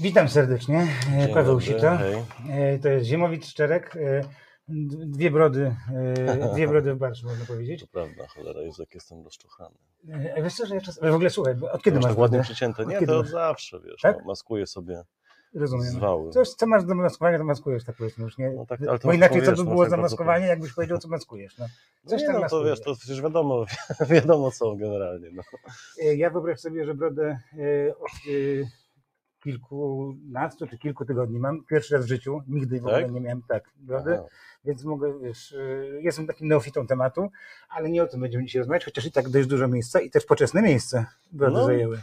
Witam serdecznie, e, Dzień Paweł dobry, Sito. hej. E, To jest Ziemowicz Szczerek. e, Dwie brody, dwie brody w barszczu, można powiedzieć. To prawda, cholera, Jezu, jak jestem rozczuchany. Wiesz co, że ja czas... W ogóle słuchaj, od kiedy Masz masz ładnie przycięte? Nie, to masz? zawsze, wiesz, Tak? no, maskuję sobie Rozumiem. zwały. Coś, co masz do maskowania, to maskujesz, tak powiedzmy już nie. No tak, ale to bo inaczej co by no było tak za maskowanie, jakbyś powiedział, co maskujesz. No. Coś nie, tam no to wiesz, to przecież wiadomo, wiadomo co generalnie. No. Ja wyobraź sobie, że brodę od e, kilkunastu czy kilku tygodni mam. Pierwszy raz w życiu, nigdy w ogóle Tak? nie miałem tak brody. Więc mogę, wiesz, y, jestem takim neofitą tematu, ale nie o tym będziemy dzisiaj rozmawiać, chociaż i tak dość dużo miejsca i też poczesne miejsce brody No. zajęły.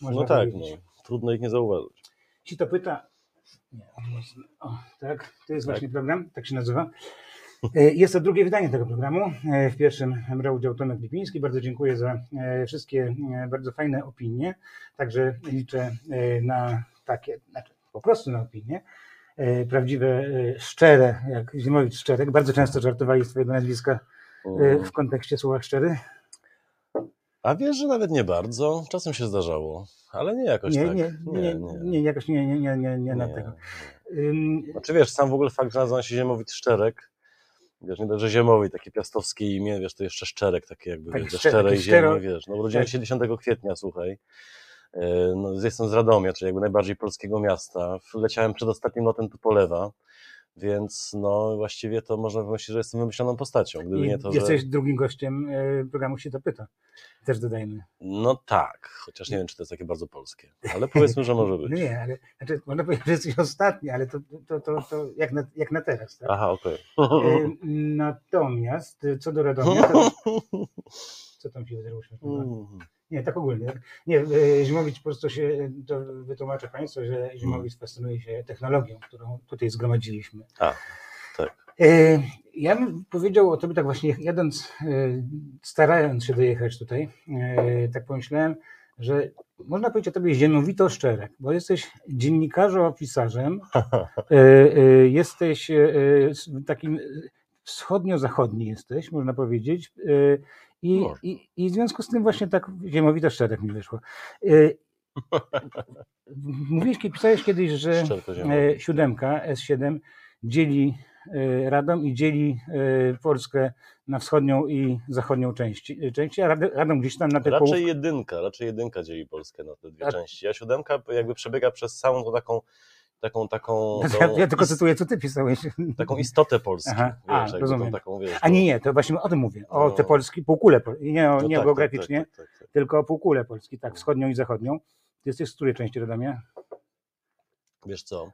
Można no tak, no, trudno ich nie zauważyć. Ci to pyta. Nie, o, tak, to jest Tak. właśnie program, tak się nazywa. E, Jest to drugie wydanie tego programu. E, W pierwszym brał udział Tomek Lipiński. Bardzo dziękuję za e, wszystkie bardzo fajne opinie. Także liczę na takie, znaczy po prostu na opinie. Prawdziwe, szczere, jak Zimowicz Szczerek. Bardzo często żartowali z twojego nazwiska w kontekście słowa szczery. A wiesz, że nawet nie bardzo, czasem się zdarzało, ale nie jakoś Nie, tak. nie, nie, nie, jakoś nie, nie, nie, nie, nie na tego. Znaczy wiesz, sam w ogóle fakt, że nazywa się Ziemowit Szczerek, wiesz, nie dość, że Ziemowi, takie piastowskie imię, wiesz, to jeszcze Szczerek, takie jakby, Tak, wiesz, ze szczere- szczerej ziemi, wiesz, no urodziłem tak. się 10 kwietnia, słuchaj, E, no, jestem z Radomia, czyli jakby najbardziej polskiego miasta, leciałem przed ostatnim lotem tu polewa, więc no właściwie to można wymyślić, że jestem wymyśloną postacią, gdyby I nie to, jesteś że... drugim gościem e, programu się to pyta. Też dodajmy. No tak, chociaż nie wiem, czy to jest takie bardzo polskie, ale powiedzmy, że może być. No nie, ale znaczy, można powiedzieć, że jesteś ostatni, ale to, to, to, to jak, na, jak na teraz. Tak? Aha, okej. E, natomiast e, co do Radomia, to, co tam się wydarzyło? Mm. Nie, tak ogólnie. Nie, e, Zimowicz po prostu się, to wytłumaczę Państwu, że Zimowicz fascynuje się technologią, którą tutaj zgromadziliśmy. A, tak. E, Ja bym powiedział o tobie tak właśnie jadąc, e, starając się dojechać tutaj, e, tak pomyślałem, że można powiedzieć o tobie ziemowito szczerek, bo jesteś dziennikarzem-pisarzem, e, e, jesteś takim wschodnio-zachodni jesteś, można powiedzieć, i, i, i w związku z tym właśnie tak ziemowito szczerek mi wyszło. Mówiłeś, pisałeś kiedyś, że siódemka S7 dzieli Radom i dzieli e, Polskę na wschodnią i zachodnią części. części a Rad- Radom gdzieś tam na te Raczej połów... jedynka, raczej jedynka dzieli Polskę na te dwie A- części. A siódemka jakby przebiega przez całą tą taką, taką, taką, Ja, ja tylko cytuję, co ty pisałeś. taką istotę Polski. Aha, a, wiesz, jakby rozumiem. taką, wiesz, A nie, nie, to właśnie o tym mówię. O No. te Polski, półkule, pol- nie, o, no nie tak, geograficznie, Tak, tak, tak, tak. tylko o półkulę Polski, tak, wschodnią i zachodnią. Ty jesteś z której części Radomia? Wiesz co?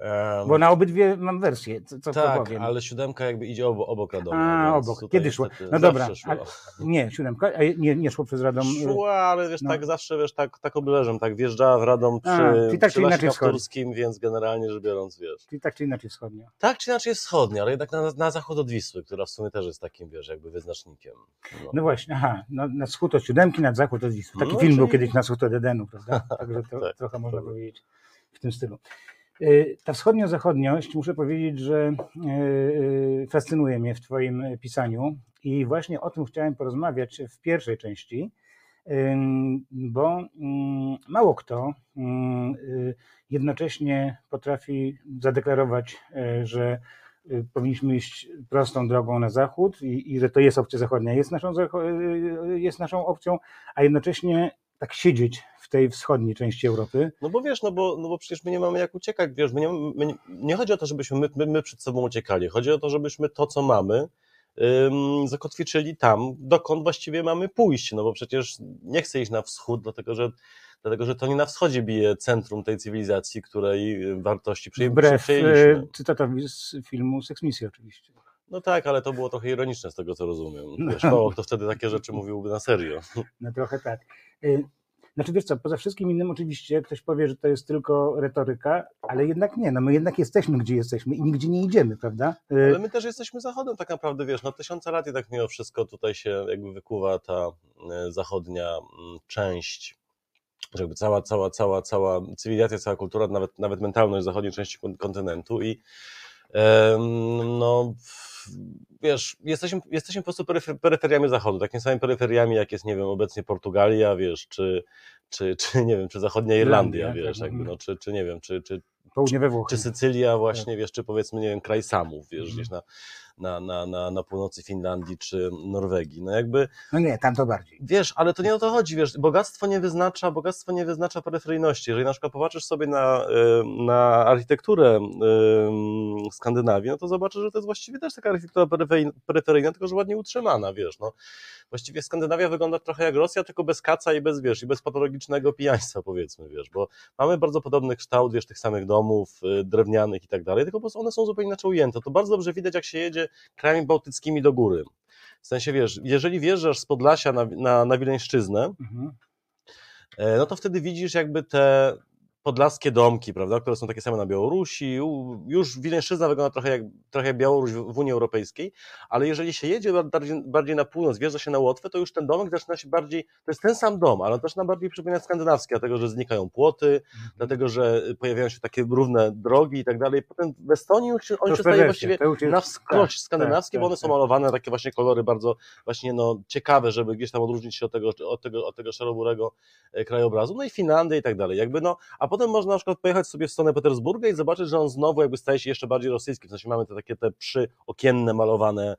Em, Bo na obydwie mam wersję, co, co tak, powiem. ale siódemka jakby idzie obok, obok Radomia. A, obok. Kiedy szło? No dobra, szło. ale- Nie, siódemka, a nie, nie szło przez Radom. y, Szła, ale wiesz, no. tak zawsze, wiesz, tak, tak obrzeżem, tak wjeżdżała w Radom przy, A, czyli tak przy Lesie. Kapturskim, więc generalnie rzecz biorąc, wiesz. Czyli tak czy inaczej wschodnio. Tak czy inaczej wschodnia, ale jednak na, na zachód od Wisły, która w sumie też jest takim, wiesz, jakby wyznacznikiem. No. No właśnie, aha, na, na wschód od siódemki, na zachód od Wisły. Taki No, film był czyli- kiedyś na wschód od Edenu, prawda? Także to Tak, trochę można prawda. powiedzieć w tym stylu. Y, Ta wschodnio-zachodniość, muszę powiedzieć, że y, fascynuje mnie w Twoim pisaniu. I właśnie o tym chciałem porozmawiać w pierwszej części, bo mało kto y, jednocześnie potrafi zadeklarować, y, że y, powinniśmy iść prostą drogą na zachód i, i że to jest opcja zachodnia, jest naszą, y, jest naszą opcją, a jednocześnie tak siedzieć w tej wschodniej części Europy. No bo wiesz, no bo, no bo przecież my nie mamy jak uciekać, wiesz, my nie, my nie, nie chodzi o to, żebyśmy my, my, my przed sobą uciekali, chodzi o to, żebyśmy to, co mamy, ym, zakotwiczyli tam, dokąd właściwie mamy pójść, no bo przecież nie chcę iść na wschód, dlatego że, dlatego, że to nie na wschodzie bije centrum tej cywilizacji, której wartości przyję- Wbrew przyjęliśmy. e, cytatowi z filmu Sex Misji oczywiście. No tak, ale to było trochę ironiczne z tego, co rozumiem. No. Wiesz, kto wtedy takie rzeczy mówiłby na serio. No trochę tak. Znaczy wiesz co, poza wszystkim innym oczywiście ktoś powie, że to jest tylko retoryka, ale jednak nie, no my jednak jesteśmy gdzie jesteśmy i nigdzie nie idziemy, prawda? E, Ale my też jesteśmy zachodem tak naprawdę, wiesz, no tysiące lat tak mimo wszystko tutaj się jakby wykuwa ta e, zachodnia mm, część, że jakby cała, cała, cała, cała cywilizacja, cała kultura, nawet, nawet mentalność zachodniej części kon- kontynentu i no wiesz, jesteśmy, jesteśmy po prostu peryfer- peryferiami Zachodu, takimi samymi peryferiami, jak jest, nie wiem, obecnie Portugalia, wiesz, czy, czy, czy nie wiem, czy zachodnia Irlandia, Irlandia, wiesz, tak, jakby, mhm. no, czy, czy nie wiem, czy, czy, Południowe Włochy. czy Sycylia właśnie, wiesz, czy powiedzmy, nie wiem, kraj Samów, wiesz, Mhm. gdzieś na, na, na, na, na północy Finlandii czy Norwegii, no jakby, No nie, tam to bardziej. Wiesz, ale to nie o to chodzi, wiesz, bogactwo nie wyznacza, bogactwo nie wyznacza peryferyjności. Jeżeli na przykład popatrzysz sobie na, y, na architekturę y, Skandynawii, no to zobaczysz, że to jest właściwie też taka architektura peryferyjna, tylko że ładnie utrzymana, wiesz, no. Właściwie Skandynawia wygląda trochę jak Rosja, tylko bez kaca i bez, wiesz, i bez patologicznego pijaństwa, powiedzmy, wiesz, bo mamy bardzo podobny kształt, wiesz, tych samych domów, y, drewnianych i tak dalej, tylko po prostu one są zupełnie inaczej ujęte. To bardzo dobrze widać, jak się jedzie krajami bałtyckimi do góry. W sensie, wiesz, jeżeli wjeżdżasz z Podlasia na, na, na Wileńszczyznę, Mhm. e, no to wtedy widzisz jakby te podlaskie domki, prawda, które są takie same na Białorusi. Już Wileńszczyzna wygląda trochę jak, trochę jak Białoruś w Unii Europejskiej, ale jeżeli się jedzie bardziej, bardziej na północ, wjeżdża się na Łotwę, to już ten domek zaczyna się bardziej, to jest ten sam dom, ale on zaczyna bardziej przypominać skandynawski, dlatego że znikają płoty, dlatego że pojawiają się takie równe drogi i tak dalej. Potem w Estonii już się, on się w staje właściwie jest- na wskroś tak, skandynawskie, tak, bo one tak, są tak. malowane na takie właśnie kolory bardzo właśnie no, ciekawe, żeby gdzieś tam odróżnić się od tego, od tego, od tego szaroburego e, krajobrazu. No i Finlandia i tak dalej. Jakby no, a potem można na przykład pojechać sobie w stronę Petersburga i zobaczyć, że on znowu jakby staje się jeszcze bardziej rosyjski. W sensie mamy te takie te przyokienne malowane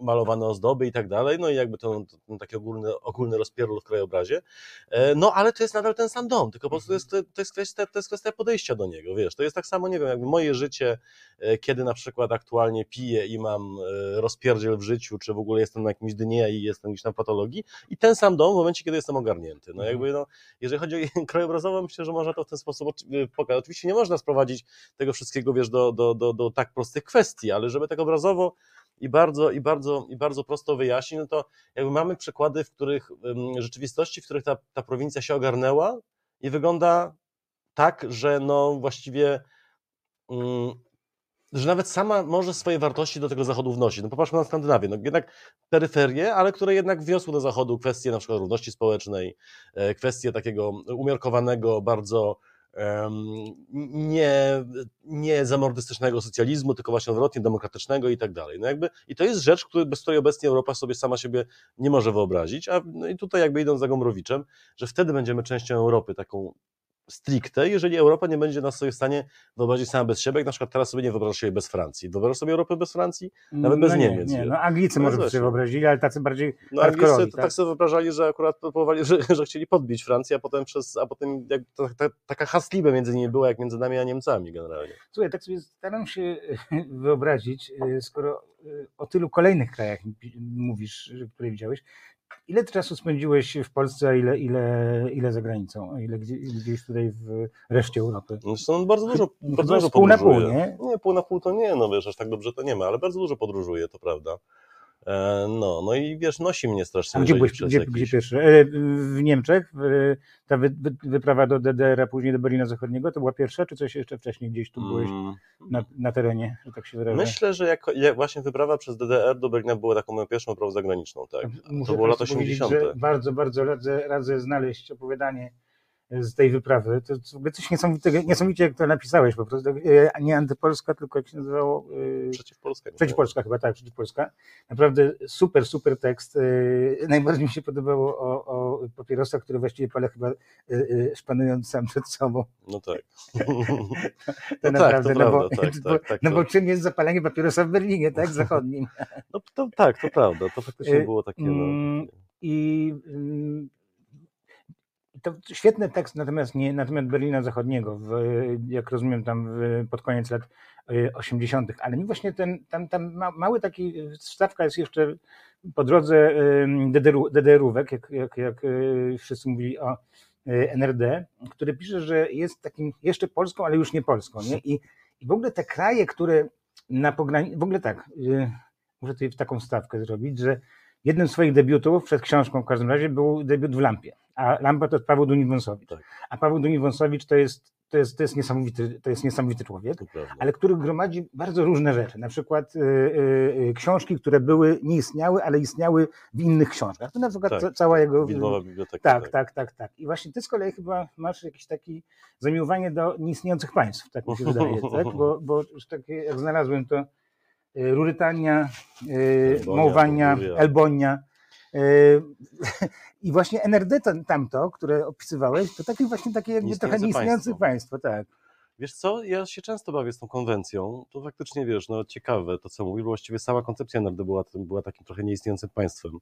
malowane ozdoby i tak dalej, no i jakby to, to, ten taki ogólny, ogólny rozpierdol w krajobrazie. E, No ale to jest nadal ten sam dom, tylko po prostu jest, to, jest kwestia, to jest kwestia podejścia do niego, wiesz, to jest tak samo, nie wiem, jakby moje życie, e, kiedy na przykład aktualnie piję i mam e, rozpierdziel w życiu, czy w ogóle jestem na jakimś dnie i jestem gdzieś na patologii i ten sam dom w momencie, kiedy jestem ogarnięty. No Mhm. jakby, no, jeżeli chodzi o krajobrazowo, myślę, że można to w ten sposób pokazać. Oczywiście nie można sprowadzić tego wszystkiego, wiesz, do, do, do, do tak prostych kwestii, ale żeby tak obrazowo i bardzo, i bardzo, i bardzo prosto wyjaśnić, no to jakby mamy przykłady, w których rzeczywistości, w których ta, ta prowincja się ogarnęła i wygląda tak, że no właściwie że nawet sama może swoje wartości do tego zachodu wnosić. No popatrzmy na Skandynawię, no jednak peryferie, ale które jednak wniosły do zachodu kwestie na przykład równości społecznej, e, kwestie takiego umiarkowanego, bardzo nie, nie zamordystycznego socjalizmu, tylko właśnie odwrotnie demokratycznego i tak dalej. No jakby, I to jest rzecz, który, bez której obecnie Europa sobie sama siebie nie może wyobrazić, a no i tutaj jakby idąc za Gomrowiczem, że wtedy będziemy częścią Europy taką stricte, jeżeli Europa nie będzie nas sobie w stanie wyobrazić sama bez siebie, jak na przykład teraz sobie nie wyobrażasz sobie bez Francji. Wyobrażasz sobie Europę bez Francji? Nawet bez no nie, Niemiec, Nie, no Anglicy No może sobie wyobrazili, ale tacy bardziej No Anglicy tak? tak sobie wyobrażali, że akurat próbowali, że, że chcieli podbić Francję, a potem przez, a potem jak, to, ta, taka hasliwe między nimi była, jak między nami a Niemcami generalnie. Słuchaj, tak sobie staram się wyobrazić, y, skoro y, o tylu kolejnych krajach mówisz, które widziałeś, ile czasu spędziłeś w Polsce, a ile, ile, ile za granicą, a ile gdzie- gdzieś tutaj w reszcie Europy? Zresztą on bardzo dużo, bardzo dużo pół na podróżuje. pół, nie? Nie, pół na pół to nie, no wiesz, aż tak dobrze to nie ma, ale bardzo dużo podróżuje, to prawda. E, no, no i wiesz, nosi mnie strasznie. Gdzie byłeś, gdzie, jakiś- gdzie pierwszy? E, W Niemczech? Ta wy, wy, wyprawa do DDR, a później do Berlina Zachodniego, to była pierwsza, czy coś jeszcze wcześniej gdzieś tu byłeś Mm, na, na terenie, że tak się wyrażę? Myślę, że właśnie wyprawa przez DDR do Berlina była taką moją pierwszą wyprawą zagraniczną, tak. Muszę to było lata powiedzieć, 80. że bardzo, bardzo radzę, radzę znaleźć opowiadanie z tej wyprawy. To jest w ogóle coś niesamowitego, niesamowicie jak to napisałeś po prostu. E, Nie antypolska, tylko jak się nazywało? E, Przeciw Polska. nie Przeciwpolska chyba, tak, przeciwpolska. Naprawdę super, super tekst. E, Najbardziej mi się podobało o, o papierosach, które właściwie palę chyba szpanując sam przed sobą. No tak. To No naprawdę, tak, no, to bo, prawda, tak, bo, tak, tak, no to- bo czym jest zapalenie papierosa w Berlinie, tak, zachodnim. No to, tak, to prawda, to faktycznie było takie, mm, no, I to świetny tekst natomiast nie na temat Berlina Zachodniego, w, jak rozumiem tam w, pod koniec lat y, 80., ale mi właśnie ten tam, tam ma, mały taki wstawka jest jeszcze po drodze DDR, DDR-ówek, jak, jak, jak y, wszyscy mówili o y, NRD, który pisze, że jest takim jeszcze Polską, ale już nie Polską. Nie? I, i w ogóle te kraje, które na pogranicy, w ogóle tak, y, muszę tutaj taką stawkę zrobić, że jednym z swoich debiutów przed książką w każdym razie był debiut w Lampie. A Lampa to jest Paweł Duni-Wąsowicz. Tak. A Paweł Duni-Wąsowicz to jest, to, jest, to, jest niesamowity, to jest niesamowity człowiek, ale który gromadzi bardzo różne rzeczy. Na przykład y, y, y, książki, które były, nie istniały, ale istniały w innych książkach. To na przykład Tak, ca- cała jego... Widmowa biblioteka. Tak, tak, tak, tak. I właśnie ty z kolei chyba masz jakieś takie zamiłowanie do nieistniejących państw, tak mi się wydaje, tak? Bo, bo już takie, jak znalazłem to y, Rurytania, y, Elbonia, Mołwania. Elbonia. Y, I właśnie NRD tam- tamto, które opisywałeś, to takie właśnie takie jakby trochę Nieistniejące nieistniejące państwo. państwo, tak. Wiesz co, ja się często bawię z tą konwencją, to faktycznie wiesz, no ciekawe to co mówisz, bo właściwie sama koncepcja NRD była, była takim trochę nieistniejącym państwem.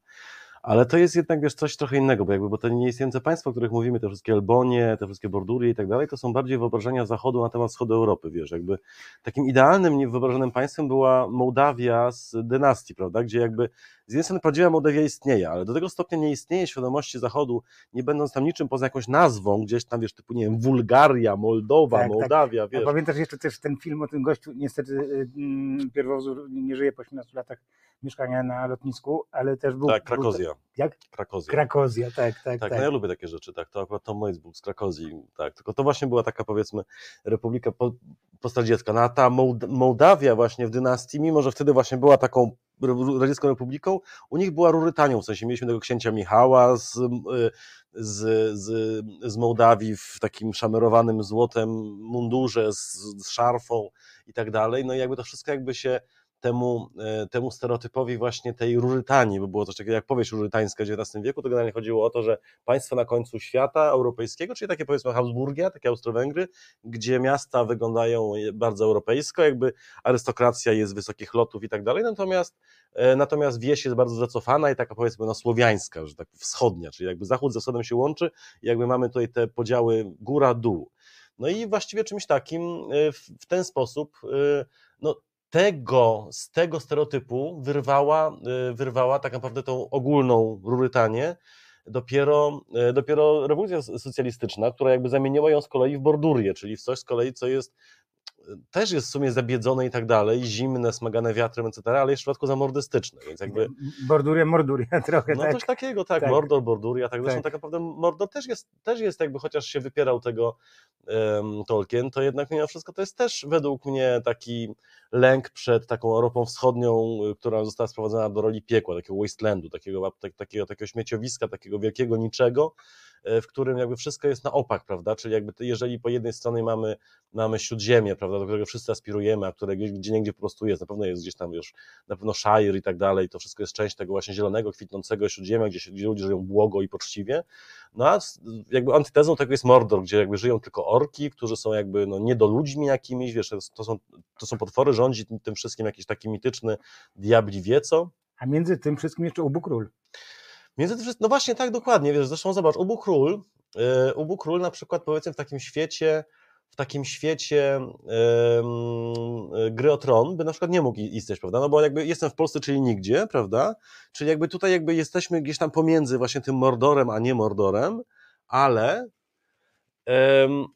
Ale to jest jednak, wiesz, coś trochę innego, bo jakby, bo te nieistniejące państwa, o których mówimy, te wszystkie Elbonie, te wszystkie Bordurie i tak dalej, to są bardziej wyobrażenia Zachodu na temat wschodu Europy, wiesz, jakby takim idealnym, niewyobrażonym państwem była Mołdawia z dynastii, prawda, gdzie jakby z jednej strony prawdziwa Mołdawia istnieje, ale do tego stopnia nie istnieje świadomości Zachodu, nie będąc tam niczym poza jakąś nazwą, gdzieś tam, wiesz, typu, nie wiem, Wulgaria, Moldowa, Tak, tak. Mołdawia, A wiesz. pamiętasz jeszcze też ten film o tym gościu, niestety y, mm, pierwowzór nie żyje po 18 latach mieszkania na lotnisku, ale też był... Tak, był- Krakozja. Jak? Krakozja. Krakozja, tak, tak, tak, tak. no ja lubię takie rzeczy, tak, to akurat Tom Waits był z Krakozji, tak, tylko to właśnie była taka powiedzmy republika po, postadziecka, no a ta Mołd- Mołdawia właśnie w dynastii, mimo że wtedy właśnie była taką radziecką republiką, u nich była Rurytanią, w sensie mieliśmy tego księcia Michała z, y, z, z, z Mołdawii w takim szamerowanym złotem mundurze z, z szarfą i tak dalej, no i jakby to wszystko jakby się temu, e, temu stereotypowi właśnie tej Rurytanii, bo było coś takiego jak powieść rurytańska w XIX wieku, to generalnie chodziło o to, że państwo na końcu świata europejskiego, czyli takie powiedzmy Habsburgia, takie Austro-Węgry, gdzie miasta wyglądają bardzo europejsko, jakby arystokracja jest wysokich lotów i tak dalej, natomiast, e, natomiast wieś jest bardzo zacofana i taka powiedzmy no, słowiańska, że tak wschodnia, czyli jakby zachód ze wschodem się łączy i jakby mamy tutaj te podziały góra-dół. No i właściwie czymś takim e, w, ten sposób no, tego, z tego stereotypu wyrwała, y, wyrwała tak naprawdę tą ogólną Rurytanię dopiero, y, dopiero rewolucja socjalistyczna, która jakby zamieniła ją z kolei w bordurię, czyli w coś z kolei, co jest też jest w sumie zabiedzone i tak dalej, zimne, smagane wiatrem, etc., ale jest w przypadku zamordystyczne, więc jakby Borduria, morduria trochę, no tak. coś takiego, tak, Tak. Mordor, Borduria, tak, zresztą Tak. tak naprawdę Mordor też jest, też jest jakby, chociaż się wypierał tego em, Tolkien, to jednak mimo wszystko to jest też według mnie taki lęk przed taką Europą Wschodnią, y, która została sprowadzona do roli piekła, takiego wastelandu, takiego, tak, takiego, takiego śmieciowiska, takiego wielkiego niczego, e, w którym jakby wszystko jest na opak, prawda, czyli jakby jeżeli po jednej stronie mamy, mamy śródziemie, prawda, do którego wszyscy aspirujemy, a które gdzieś, gdzie niegdzie po prostu jest, na pewno jest gdzieś tam już, na pewno Shire i tak dalej, to wszystko jest część tego właśnie zielonego, kwitnącego śródziemia, gdzie, się, gdzie ludzie żyją błogo i poczciwie, no a jakby antytezą tego jest Mordor, gdzie jakby żyją tylko orki, którzy są jakby no, niedoludźmi jakimiś, wiesz, to, są, to są potwory, rządzi tym wszystkim jakiś taki mityczny diabli wie co, A między tym wszystkim jeszcze Ubu Król. Między tym wszystkim, no właśnie tak, dokładnie, wiesz, zresztą zobacz, Ubu Król, yy, Ubu Król na przykład powiedzmy w takim świecie, w takim świecie em, gry o tron by na przykład nie mógł istnieć, prawda, no bo jakby jestem w Polsce, czyli nigdzie, prawda, czyli jakby tutaj jakby jesteśmy gdzieś tam pomiędzy właśnie tym Mordorem, a nie Mordorem, ale em,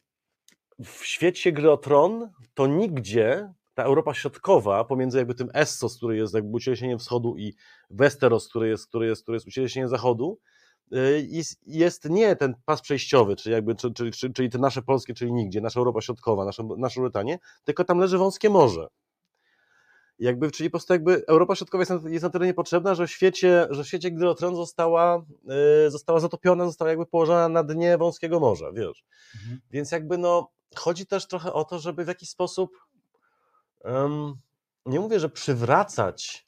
w świecie gry o tron to nigdzie ta Europa Środkowa, pomiędzy jakby tym Essos, który jest jakby ucieleśnieniem wschodu i Westeros, który jest, który jest, który jest ucieleśnieniem zachodu, jest, jest nie ten pas przejściowy, czyli, jakby, czyli, czyli, czyli, te nasze polskie, czyli nigdzie, nasza Europa Środkowa, nasze, nasze Brytanie, tylko tam leży wąskie morze. Jakby, czyli po prostu jakby Europa Środkowa jest na, jest na tyle niepotrzebna, że w świecie, że w świecie Gry o Tron została, y, została zatopiona, została jakby położona na dnie wąskiego morza, wiesz. Mhm. Więc jakby no, chodzi też trochę o to, żeby w jakiś sposób, em, nie mówię, że przywracać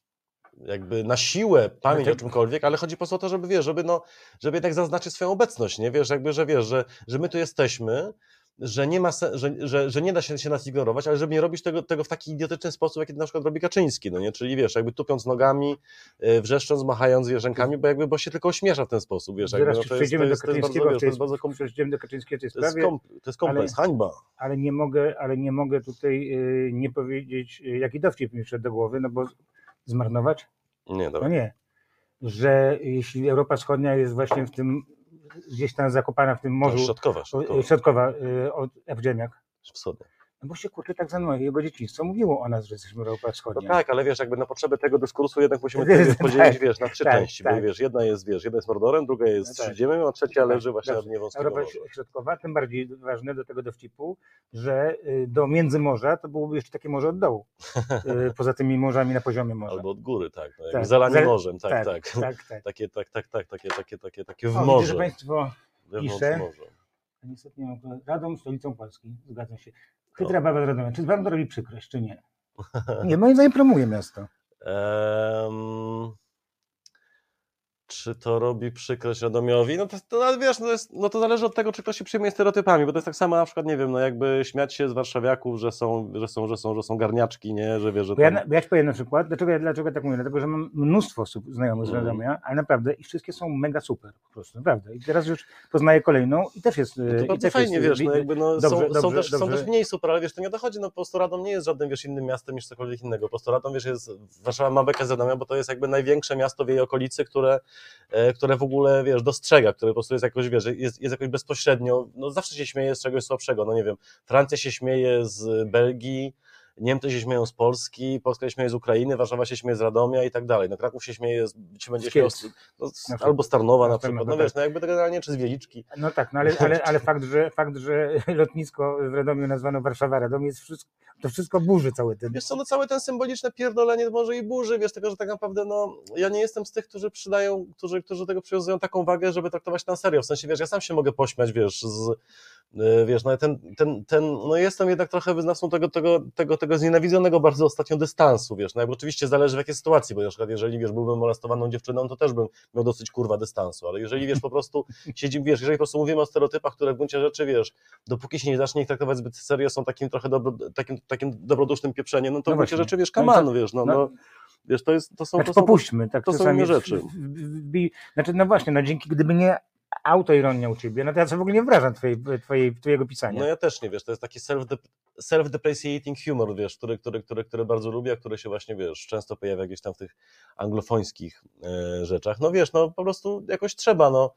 jakby na siłę pamięć tak- o czymkolwiek, ale chodzi po prostu o to, żeby wiesz, żeby no, żeby jednak zaznaczyć swoją obecność, nie? Wiesz, jakby, że wiesz, że, że my tu jesteśmy, że nie ma że, że, że nie da się, się nas ignorować, ale żeby nie robić tego, tego w taki idiotyczny sposób, jaki na przykład robi Kaczyński, no nie? Czyli wiesz, jakby tupiąc nogami, y, wrzeszcząc, machając wiesz, rękami, bo jakby, bo się tylko ośmiesza w ten sposób, wiesz, jakby, no, to jest, to jest, to jest bardzo, Kaczyńskiego, wiesz, to jest bardzo kom- przejdziemy do Kaczyńskiego w tej to jest, sprawie, kom, to jest kompleks, hańba. ale nie mogę, ale nie mogę tutaj y, nie powiedzieć, y, jaki dowcip mi wszedł do głowy, no bo zmarnować? Nie, No dobra. nie. Że jeśli Europa Wschodnia jest właśnie w tym, gdzieś tam zakopana w tym morzu, Środkowa, środkowa, środkowa, y, od Ewdziemiak, wschodnia. No bo się kurczę tak za mną, jego dzieciństwo mówiło o nas, że jesteśmy Europa No Wschodnia. tak, ale wiesz, jakby na potrzeby tego dyskursu jednak musimy Tak, to podzielić, tak, wiesz, na trzy tak, części, bo tak. wiesz, jedna jest, wiesz, jedna jest Mordorem, druga jest No tak. Śródziemiem, a trzecia Tak, leży właśnie dobrze. dnie wąskiego Europa morza. Środkowa, tym bardziej ważne do tego dowcipu, że y, do międzymorza to byłoby jeszcze takie morze od dołu, y, poza tymi morzami na poziomie morza. Albo od góry, tak, no, Tak, jakby zalanie za- morzem, tak, tak. tak, tak, tak. Takie, tak, tak, tak, takie, takie, takie, takie w O, widzę, morze, że Państwo pisze. Niestety nie mam. Radom stolicą Polski, zgadzam się. Chytra baba z Radomia. Czy wam to robi przykrość, czy nie? Nie, moim zdaniem promuje miasto. Czy to robi przykrość Radomiowi? No to, to wiesz, no to, jest, no to zależy od tego, czy ktoś się przyjmuje stereotypami, bo to jest tak samo na przykład, nie wiem, no jakby śmiać się z warszawiaków, że są, że są, że są, że są garniaczki, nie, że wiesz, że ja, tam... bo ja ci powiem na przykład, dlaczego, ja- dlaczego tak mówię? Dlatego, że mam mnóstwo osób znajomych z Mhm. Radomia, ale naprawdę i wszystkie są mega super po prostu, naprawdę. I teraz już poznaję kolejną i też jest... No to bardzo fajnie, jest, wiesz, no jakby no, dobrze, są, są, dobrze, też, są też mniej super, ale wiesz, to nie dochodzi, no po prostu Radom nie jest żadnym, wiesz, innym miastem niż cokolwiek innego, po prostu Radom, wiesz, jest, Warszawa ma bekę z Radomia, bo to jest jakby największe miasto w jej okolicy, które, które w ogóle, wiesz, dostrzega, które po prostu jest jakoś, wiesz, jest, jest jakoś bezpośrednio, no zawsze się śmieje z czegoś słabszego, no nie wiem, Francja się śmieje z Belgii, Niemcy się śmieją z Polski, Polska się śmieje z Ukrainy, Warszawa się śmieje z Radomia i tak dalej. No Kraków się śmieje, się będzie śmiał z, no, z, albo z Tarnowa Na na przykład, no tak. wiesz, no jakby to generalnie, czy z Wieliczki. No tak, no ale, ale, ale fakt, że, fakt, że lotnisko w Radomiu nazwano Warszawa Radom jest wszystko, to wszystko burzy cały ten... Wiesz co, no całe ten symboliczne pierdolenie może i burzy, wiesz, tego, że tak naprawdę, no, ja nie jestem z tych, którzy przydają, którzy, którzy tego przywiązują taką wagę, żeby traktować to na serio, w sensie, wiesz, ja sam się mogę pośmiać, wiesz, z, wiesz, no ten, ten, ten, no jestem jednak trochę wyznawcą tego, tego, tego, tego znienawidzonego bardzo ostatnio dystansu, wiesz, no jakby oczywiście zależy w jakiej sytuacji, bo na przykład jeżeli, wiesz, byłbym molestowaną dziewczyną, to też bym miał dosyć, kurwa, dystansu, ale jeżeli, wiesz, po prostu siedzi, wiesz, jeżeli po prostu mówimy o stereotypach, które w gruncie rzeczy, wiesz, dopóki się nie zacznie ich traktować zbyt serio, są takim trochę dobro, takim, takim dobrodusznym pieprzeniem, no to No w gruncie rzeczy, wiesz, No kaman, wiesz, no, no- no, wiesz, to jest, to są, Znaczy to są popuśćmy, tak to są w- rzeczy. w- w- wbij- Znaczy, no właśnie, no dzięki, gdyby nie autoironia u ciebie, no to ja sobie w ogóle nie wyobrażam twojej, twojej, twojego pisania. No ja też nie, wiesz, to jest taki self-dep- self-depreciating humor, wiesz, który, który, który, który bardzo lubię, a który się właśnie, wiesz, często pojawia gdzieś tam w tych anglofońskich e, rzeczach. No wiesz, no po prostu jakoś trzeba, no,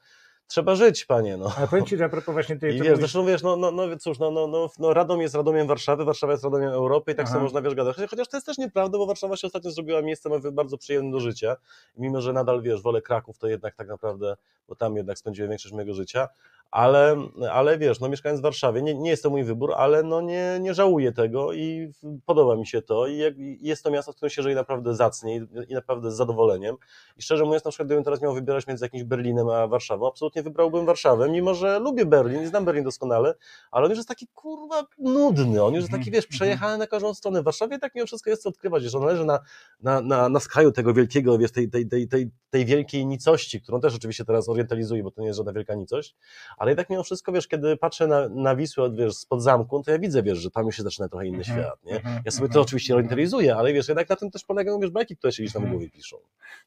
trzeba żyć, panie, no. Ale powiem ci, że a propos właśnie tej... I wiesz, mówisz- zresztą wiesz, no, no, no cóż, no, no, no, no Radom jest Radomiem Warszawy, Warszawa jest Radomiem Europy i tak Aha. sobie można, wiesz, gadać. Chociaż- Chociaż to jest też nieprawda, bo Warszawa się ostatnio zrobiła miejscem bardzo przyjemnym do życia. Mimo, że nadal, wiesz, wolę Kraków, to jednak tak naprawdę, bo tam jednak spędziłem większość mojego życia, ale, ale wiesz, no mieszkając w Warszawie, nie, nie jest to mój wybór, ale no nie, nie żałuję tego i podoba mi się to i jest to miasto, w którym się żyje naprawdę zacnie i, naprawdę z zadowoleniem. I szczerze mówiąc, na przykład gdybym teraz miał wybierać między jakimś Berlinem a Warszawą, absolutnie wybrałbym Warszawę, mimo że lubię Berlin i znam Berlin doskonale, ale on już jest taki kurwa nudny, on już jest taki, Mhm, wiesz, przejechany na każdą stronę. W Warszawie tak mimo wszystko jest co odkrywać, że on leży na, na, na, na skraju tego wielkiego, wiesz, tej, tej, tej, tej, tej wielkiej nicości, którą też oczywiście teraz orientalizuję, bo to nie jest żadna wielka nicość, ale jednak mimo wszystko, wiesz, kiedy patrzę na, na Wisłę, wiesz, spod zamku, to ja widzę, wiesz, że tam już się zaczyna trochę inny Mhm, świat, nie? mhm, Ja sobie to oczywiście mhm. orientalizuję, ale wiesz, jednak na tym też polegają, wiesz, bajki, które się gdzieś tam w głowie piszą.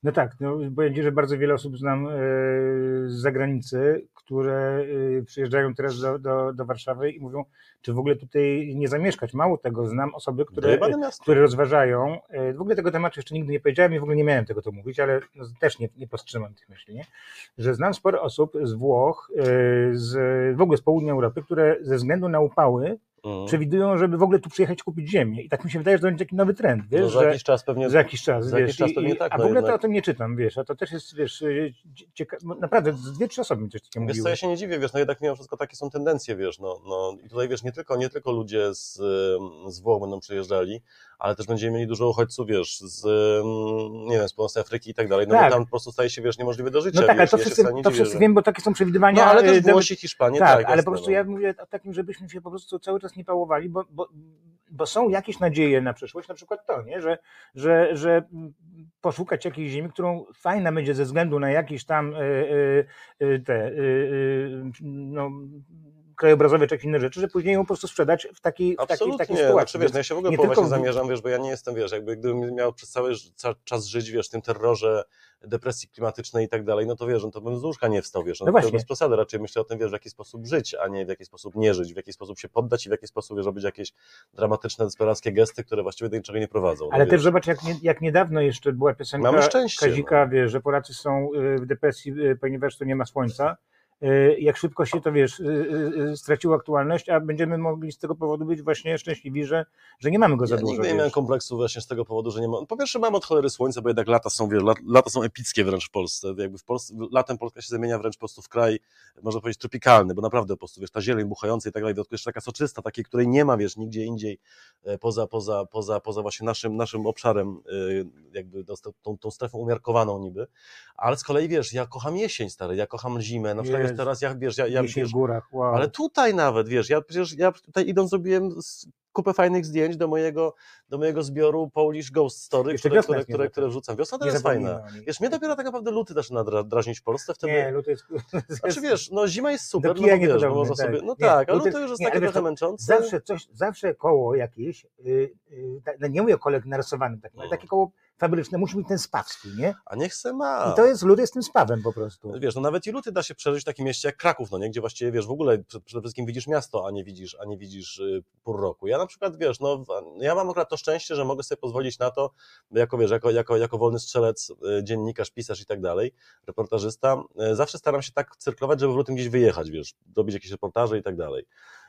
No tak, no, ci, że bardzo wiele osób znam e, z zagranicy, które e, przyjeżdżają teraz do, do, do Warszawy i mówią, czy w ogóle tutaj nie zamieszkać. Mało tego, znam osoby, które, które rozważają, e, w ogóle tego tematu jeszcze nigdy nie powiedziałem i w ogóle nie miałem tego to mówić, ale no, też nie, nie powstrzymam tych myśli, nie? że znam sporo osób z Włoch, z, w ogóle z południa Europy, które ze względu na upały Mhm. przewidują, żeby w ogóle tu przyjechać kupić ziemię. I tak mi się wydaje, że to będzie taki nowy trend, wiesz, No, za że, jakiś czas pewnie... za jakiś czas, za wiesz, jakiś czas pewnie i, tak, a w no ogóle to o tym nie czytam, wiesz, a to też jest, wiesz, y, cieka- no naprawdę dwie, trzy osoby mi coś takiego Wiesz co, mówiły. ja się nie dziwię, wiesz, no jednak mimo wszystko takie są tendencje, wiesz, no, no i tutaj, wiesz, nie tylko, nie tylko ludzie z, z Włoch będą przyjeżdżali, ale też będziemy mieli dużo uchodźców, wiesz, z, nie wiem, z północnej Afryki i tak dalej, no Tak. bo tam po prostu staje się, wiesz, niemożliwe do życia, No tak, ale wiesz, to ja wszyscy, to wszyscy wiem, bo takie są przewidywania. No, ale y, też nawet- Włosi, Hiszpanie, tak, tak, ale jasne, po prostu no. ja mówię o takim, żebyśmy się po prostu cały czas nie pałowali, bo, bo, bo są jakieś nadzieje na przyszłość, na przykład to, nie? Że, że, że poszukać jakiejś ziemi, którą fajna będzie ze względu na jakieś tam y, y, y, te no, krajobrazowe czy jakieś inne rzeczy, że później ją po prostu sprzedać w takiej, w takiej, w Absolutnie, takiej znaczy, sytuacji. wiesz, no ja się w ogóle nie połować tylko zamierzam, wiesz, bo ja nie jestem, wiesz, jakby gdybym miał przez cały czas żyć, wiesz, w tym terrorze depresji klimatycznej i tak dalej, no to wiesz, no to bym z łóżka nie wstał, wiesz, no, No właśnie. bez przesady, raczej myślę o tym, wiesz, w jaki sposób żyć, a nie w jaki sposób nie żyć, w jaki sposób się poddać i w jaki sposób, wiesz, robić jakieś dramatyczne, desperackie gesty, które właściwie do niczego nie prowadzą. no Ale wiesz. też zobacz, jak, nie, jak niedawno jeszcze była piosenka Mamy szczęście, Kazika, wiesz, że Polacy są y, w depresji, y, ponieważ tu nie ma słońca. Y, Jak szybko się to, wiesz, y, y, straciło aktualność, a będziemy mogli z tego powodu być właśnie szczęśliwi, że, że nie mamy go za Ja dużo. nigdy nie miałem kompleksu właśnie z tego powodu, że nie mam. Po pierwsze, mam od cholery słońca, bo jednak lata są, wiesz, lat- lata są epickie wręcz w Polsce. Jakby w Polsce latem Polska się zamienia wręcz po prostu w kraj, można powiedzieć, tropikalny, bo naprawdę po prostu, wiesz, ta zieleń buchająca i tak dalej, jeszcze taka soczysta, takiej, której nie ma, wiesz, nigdzie indziej e, poza, poza, poza, poza właśnie naszym, naszym obszarem, e, jakby tą, tą, tą strefą umiarkowaną niby. Ale z kolei, wiesz, ja kocham jesień, stary, ja kocham zimę, na przykład Jest. teraz, ja, wiesz, ja, ja wiesz, górach, wow. ale tutaj nawet, wiesz, ja przecież ja tutaj idąc zrobiłem kupę fajnych zdjęć do mojego, do mojego zbioru Polish Ghost Story, Jeszcze które, które, które, które wrzucam. Wiosna Nie jest fajna. Wiesz, mnie dopiero tak naprawdę luty zaczyna dra- drażnić w Polsce, wtedy... Nie, luty jest... Znaczy wiesz, no zima jest super, no wiesz, bo niepodobny, można tak. sobie, no Nie, tak, ale luty- to już jest nie, takie trochę to męczące. Zawsze coś, zawsze koło jakieś, yy, yy, no nie mówię o kole narysowanym takim, ale No. takie koło fabryczne musi mieć ten spaw swój, nie? A niech se ma. I to jest, luty jest tym spawem po prostu. Wiesz, no nawet i luty da się przeżyć w takim mieście jak Kraków, no nie? Gdzie właściwie, wiesz, w ogóle przed- przede wszystkim widzisz miasto, a nie widzisz, a nie widzisz y, pór roku. Ja na przykład, wiesz, no ja mam akurat to szczęście, że mogę sobie pozwolić na to, jako, wiesz, jako, jako, jako wolny strzelec, y, dziennikarz, pisarz i tak dalej, reportażysta, y, zawsze staram się tak cyrklować, żeby w lutym gdzieś wyjechać, wiesz, robić jakieś reportaże i tak dalej.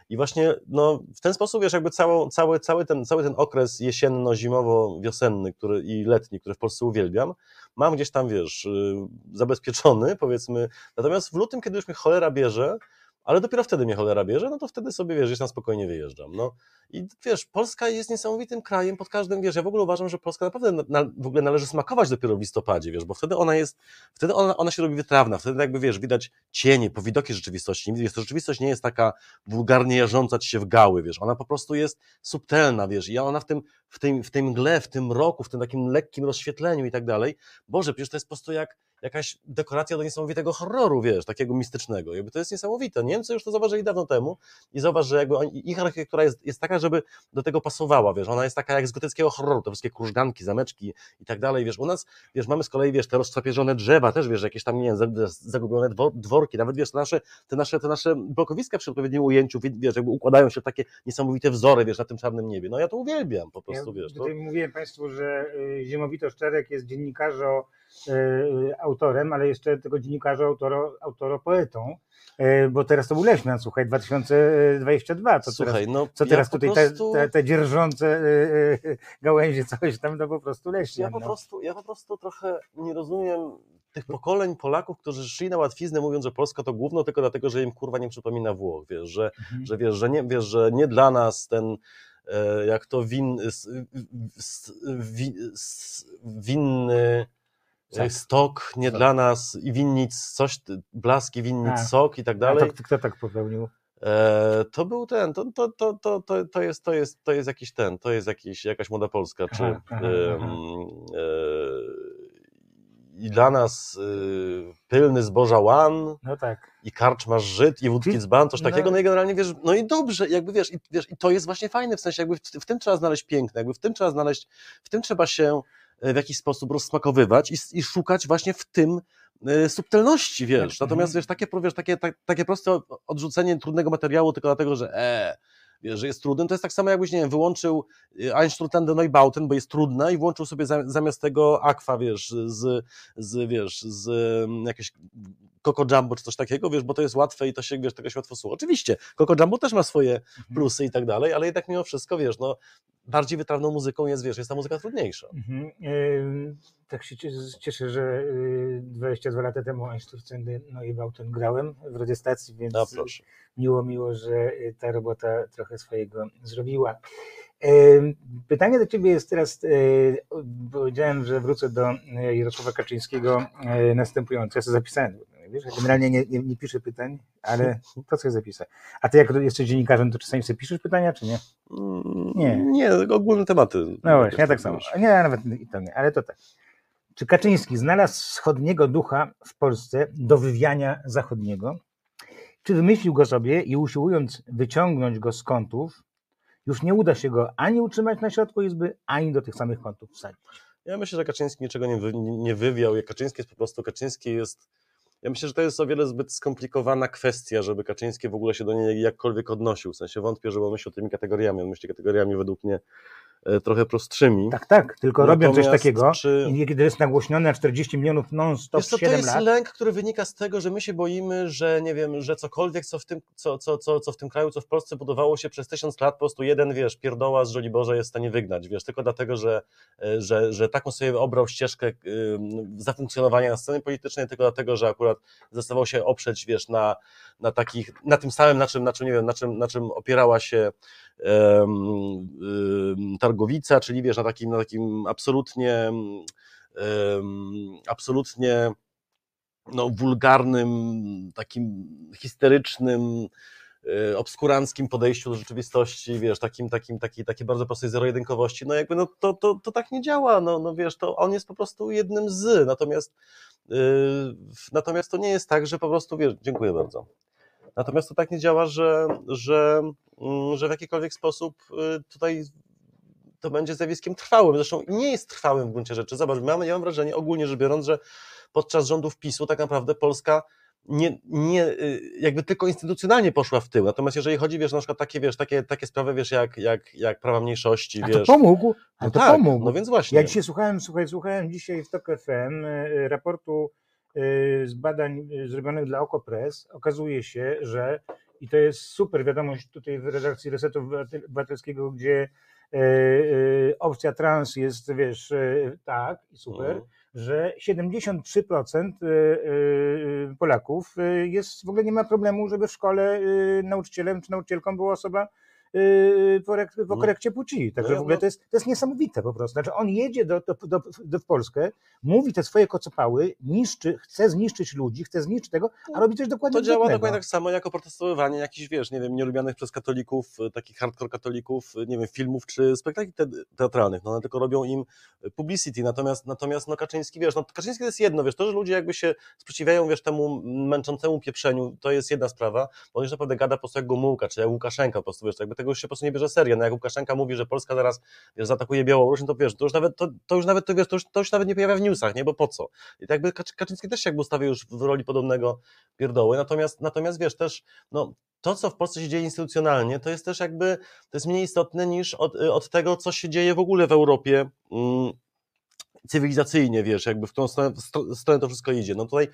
I właśnie no, w ten sposób, wiesz, jakby całą, cały, cały, ten, cały ten okres jesienno-zimowo-wiosenny który, i letni, który w Polsce uwielbiam, mam gdzieś tam, wiesz, y, zabezpieczony, powiedzmy. Natomiast w lutym, kiedy już mnie cholera bierze, ale dopiero wtedy mnie cholera bierze, no to wtedy sobie, wiesz, gdzieś tam spokojnie wyjeżdżam. No i wiesz, Polska jest niesamowitym krajem pod każdym, wiesz, ja w ogóle uważam, że Polska naprawdę na, na, w ogóle należy smakować dopiero w listopadzie, wiesz, bo wtedy ona jest, wtedy ona, ona się robi wytrawna, wtedy jakby, wiesz, widać cienie, powidoki rzeczywistości, wiesz, to rzeczywistość nie jest taka wulgarnie jarząca ci się w gały, wiesz, ona po prostu jest subtelna, wiesz, i ona w tym, w tym, w tym mgle, w tym roku, w tym takim lekkim rozświetleniu i tak dalej, Boże, przecież to jest po prostu jak jakaś dekoracja do niesamowitego horroru, wiesz, takiego mistycznego. Jakby to jest niesamowite. Niemcy już to zauważyli dawno temu i zauważ, że jakby oni, ich architektura jest, jest taka, żeby do tego pasowała, wiesz, ona jest taka jak z gotyckiego horroru, te wszystkie krużganki, zameczki i tak dalej, wiesz, u nas, wiesz, mamy z kolei, wiesz, te rozczapieżone drzewa, też, wiesz, jakieś tam, nie wiem, za- zagubione dwo- dworki, nawet, wiesz, te nasze, te nasze, te nasze blokowiska przy odpowiednim ujęciu, wi- wiesz, jakby układają się w takie niesamowite wzory, wiesz, na tym czarnym niebie. No ja to uwielbiam po prostu, ja wiesz. To... mówiłem Państwu, że y, Ziemowito Szczerek jest dziennikarzo autorem, ale jeszcze tego dziennikarza autoro, autoro poetą, y, bo teraz to był Leśmian, słuchaj, 2022, to Słuchaj, teraz, no co teraz ja tutaj prostu... te, te, te dzierżące y, gałęzie, coś tam, no po prostu Ja Leśmian. po, No. prostu, ja po prostu trochę nie rozumiem tych pokoleń Polaków, którzy szli na łatwiznę mówiąc, że Polska to główno tylko dlatego, że im kurwa nie przypomina Włoch, wiesz, że, Mhm. że wiesz, że nie, wiesz, że nie dla nas ten e, jak to win, winny e, Tak. stok, nie Tak. dla nas i winnic coś, blaski winnic A. sok i tak A dalej. to, kto tak popełnił? E, to był ten, to, to, to, to, to, to, jest, to, jest, to jest jakiś ten, to jest jakiś, jakaś moda polska, czy Aha, aha, aha. e, i dla nas y, pylny zboża łan No tak. i karczmasz żyd i wódki dzban, coś no- takiego, no i generalnie wiesz, no i dobrze, jakby wiesz, i, wiesz, i to jest właśnie fajne, w sensie jakby w, w tym trzeba znaleźć piękne, jakby w tym trzeba znaleźć, w tym trzeba się w jakiś sposób rozsmakowywać i, i szukać właśnie w tym e, subtelności, wiesz, Mhm. natomiast wiesz, takie, wiesz, takie, tak, takie proste odrzucenie trudnego materiału tylko dlatego, że e, że jest trudny, to jest tak samo jakbyś, nie wiem, wyłączył y, Einstürtende Neubauten, bo jest trudna i włączył sobie za- zamiast tego Aqua, wiesz, z, z wiesz, z mm, jakieś Coco Jumbo czy coś takiego, wiesz, bo to jest łatwe i to się, wiesz, tego się łatwo słucha. Oczywiście, Coco Jumbo też ma swoje plusy i tak dalej, ale jednak mimo wszystko, wiesz, no, bardziej wytrawną muzyką jest, wiesz, jest ta muzyka trudniejsza. Mhm. Ym, Tak się cies- cieszę, że y, 22 lata temu Einstürzendy no i grałem w radiostacji, więc No. Miło, miło, że y, ta robota trochę swojego zrobiła. Ym, Pytanie do Ciebie jest teraz, y, powiedziałem, że wrócę do y, Jarosława Kaczyńskiego następująco. Ja sobie zapisałem, wiesz, generalnie nie, nie, nie piszę pytań, ale to co zapisać. A Ty jak jesteś dziennikarzem, to czasami sobie piszesz pytania, czy nie? Nie. Nie, ogólne tematy. No właśnie, ja tak samo. Nie, nawet i to nie, ale to tak. Czy Kaczyński znalazł wschodniego ducha w Polsce do wywiania zachodniego? Czy wymyślił go sobie i usiłując wyciągnąć go z kątów, już nie uda się go ani utrzymać na środku izby, ani do tych samych kątów wsadzić? Ja myślę, że Kaczyński niczego nie, wy, nie wywiał. Kaczyński jest po prostu, Kaczyński jest. Ja myślę, że to jest o wiele zbyt skomplikowana kwestia, żeby Kaczyński w ogóle się do niej jakkolwiek odnosił. W sensie wątpię, że on myśli tymi kategoriami. On myśli kategoriami według mnie trochę prostszymi. Tak, tak, tylko robią coś Natomiast takiego Czy... i kiedy jest nagłośnione na 40 milionów non-stop to 7 jest lat, lęk, który wynika z tego, że my się boimy, że nie wiem, że cokolwiek, co w tym, co, co, co, co w tym kraju, co w Polsce budowało się przez tysiąc lat, po prostu jeden, wiesz, pierdoła z Żoliborza jest w stanie wygnać, wiesz, tylko dlatego, że, e, że, że taką sobie obrał ścieżkę y, zafunkcjonowania na scenie politycznej, tylko dlatego, że akurat zdecydował się oprzeć, wiesz, na, na takich, na tym samym, na czym, na czym, nie wiem, na czym, na czym opierała się Targowica, czyli wiesz, na takim, na takim absolutnie absolutnie no, wulgarnym, takim histerycznym y, obskuranckim podejściu do rzeczywistości, wiesz, takim, takim, taki, takiej bardzo prostej zero-jedynkowości, no jakby no to, to, to tak nie działa, no, no wiesz, to on jest po prostu jednym z, natomiast yy, natomiast to nie jest tak, że po prostu, wiesz, dziękuję bardzo. Natomiast to tak nie działa, że, że, mm, że w jakikolwiek sposób y, tutaj to będzie zjawiskiem trwałym. Zresztą nie jest trwałym w gruncie rzeczy. Zobacz, mamy, ja mam wrażenie, ogólnie rzecz biorąc, że podczas rządów PiSu tak naprawdę Polska nie, nie, y, jakby tylko instytucjonalnie poszła w tył. Natomiast jeżeli chodzi, wiesz, na przykład takie, wiesz, takie, takie sprawy, wiesz, jak, jak, jak prawa mniejszości, A wiesz. to pomógł, a no to tak, pomógł. no więc właśnie. Ja dzisiaj słuchałem, słuchaj, słuchałem dzisiaj w TOK FM y, raportu z badań y, zrobionych dla Okopres. Okazuje się, że i to jest super wiadomość tutaj w redakcji Resetu Obywatel- Obywatelskiego, gdzie y, y, opcja trans jest, wiesz, y, tak i super, Mhm. że 73% y, y, Polaków y, jest, w ogóle nie ma problemu, żeby w szkole y, nauczycielem czy nauczycielką była osoba y, po rek- po No. korekcie płci. Także No w ogóle no- to jest, to jest niesamowite po prostu. Znaczy on jedzie do, do, do, do w Polskę, mówi te swoje kocopały, niszczy, chce zniszczyć ludzi, chce zniszczyć tego, a robi coś dokładnie To działa dokładnie tak samo jak oprotestowywanie jakichś, wiesz, nie wiem, nielubianych przez katolików, y, takich hardcore katolików, y, nie wiem, filmów czy spektakli te teatralnych, no one tylko robią im publicity, natomiast, natomiast no Kaczyński, wiesz, no Kaczyński to jest jedno, wiesz, to, że ludzie jakby się sprzeciwiają, wiesz, temu męczącemu pieprzeniu, to jest jedna sprawa, bo on już naprawdę gada po prostu jak Gomułka, czy jak Łukaszenka, po prostu, wiesz, jakby tego już się po prostu nie bierze serio, no jak Łukaszenka mówi, że Polska zaraz, wiesz, zaatakuje Białoruś, no to wiesz, to już nawet, to, to już nawet, to, wiesz, to już, to już nawet nie pojawia w newsach, nie, bo po co? I tak jakby Kaczy- Kaczyński też się jakby ustawił już w roli podobnego pierdoły, natomiast, natomiast wiesz, też, no, to, co w Polsce się dzieje instytucjonalnie, to jest też jakby, to jest mniej istotne niż od, od tego, co się dzieje w ogóle w Europie mm, cywilizacyjnie, wiesz, jakby w którą stronę, stronę to wszystko idzie. No tutaj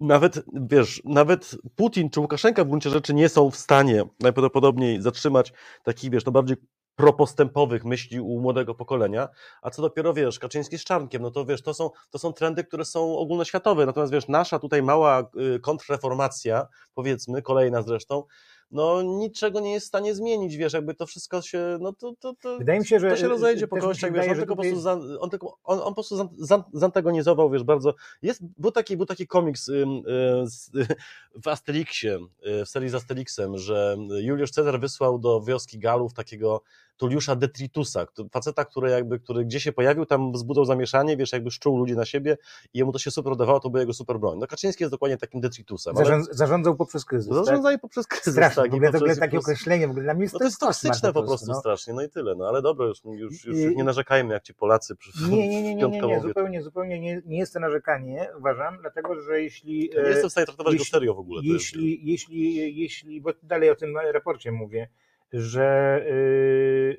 nawet, wiesz, nawet Putin czy Łukaszenka w gruncie rzeczy nie są w stanie najprawdopodobniej zatrzymać takich, wiesz, no bardziej propostępowych myśli u młodego pokolenia, a co dopiero, wiesz, Kaczyński z Czarnkiem, no to wiesz, to są, to są trendy, które są ogólnoświatowe, natomiast wiesz, nasza tutaj mała y, kontrreformacja, powiedzmy, kolejna zresztą, no niczego nie jest w stanie zmienić, wiesz, jakby to wszystko się, no to, to, to, Wydaje mi się, że to się rozejdzie po kościach, wiesz, on tylko, po prostu za, on, tylko on, on po prostu zan- zan- zantagonizował, wiesz, bardzo, jest, był taki, był taki komiks ym, y, z, w Asterixie, y, w serii z Asterixem, że Juliusz Cezar wysłał do wioski Galów takiego Tulliusza Detritusa, faceta, który jakby, który gdzie się pojawił, tam wzbudzał zamieszanie, wiesz, jakby szczuł ludzi na siebie i jemu to się super udawało, to był jego super broń. No Kaczyński jest dokładnie takim Detritusem, ale zarządzał poprzez kryzys. tak? zarządzanie poprzez kryzys, Straszne, tak, ogóle, w ogóle poprzez- takie poprzez- określenie, w ogóle dla mnie no to jest toksyczne po prostu no. strasznie, no i tyle, no ale dobra, już, już, już, I- nie narzekajmy jak ci Polacy przy Nie, nie, nie, nie, nie, nie, zupełnie, zupełnie nie, nie jest to narzekanie, uważam, dlatego że jeśli... Ja nie e, jestem w stanie traktować jeśli- go serio w ogóle. jest- jeśli, jeśli, jeśli, bo dalej o tym raporcie mówię, że y,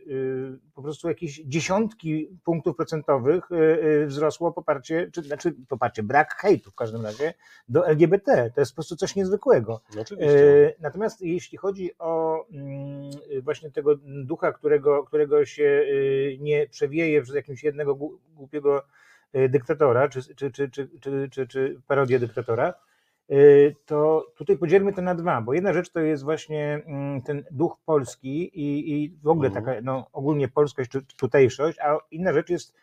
y, po prostu jakieś dziesiątki punktów procentowych y, wzrosło poparcie, czy znaczy poparcie, brak hejtu w każdym razie do LGBT. To jest po prostu coś niezwykłego. No oczywiście. Natomiast jeśli chodzi o mm, właśnie tego ducha, którego, którego się nie przewieje przez jakiegoś jednego gł- głupiego dyktatora, czy, czy, czy, czy, czy, czy, czy parodię dyktatora, to tutaj podzielmy to na dwa, bo jedna rzecz to jest właśnie mm, ten duch polski i, i w ogóle Mhm. taka no, ogólnie polskość czy tutejszość, a inna rzecz jest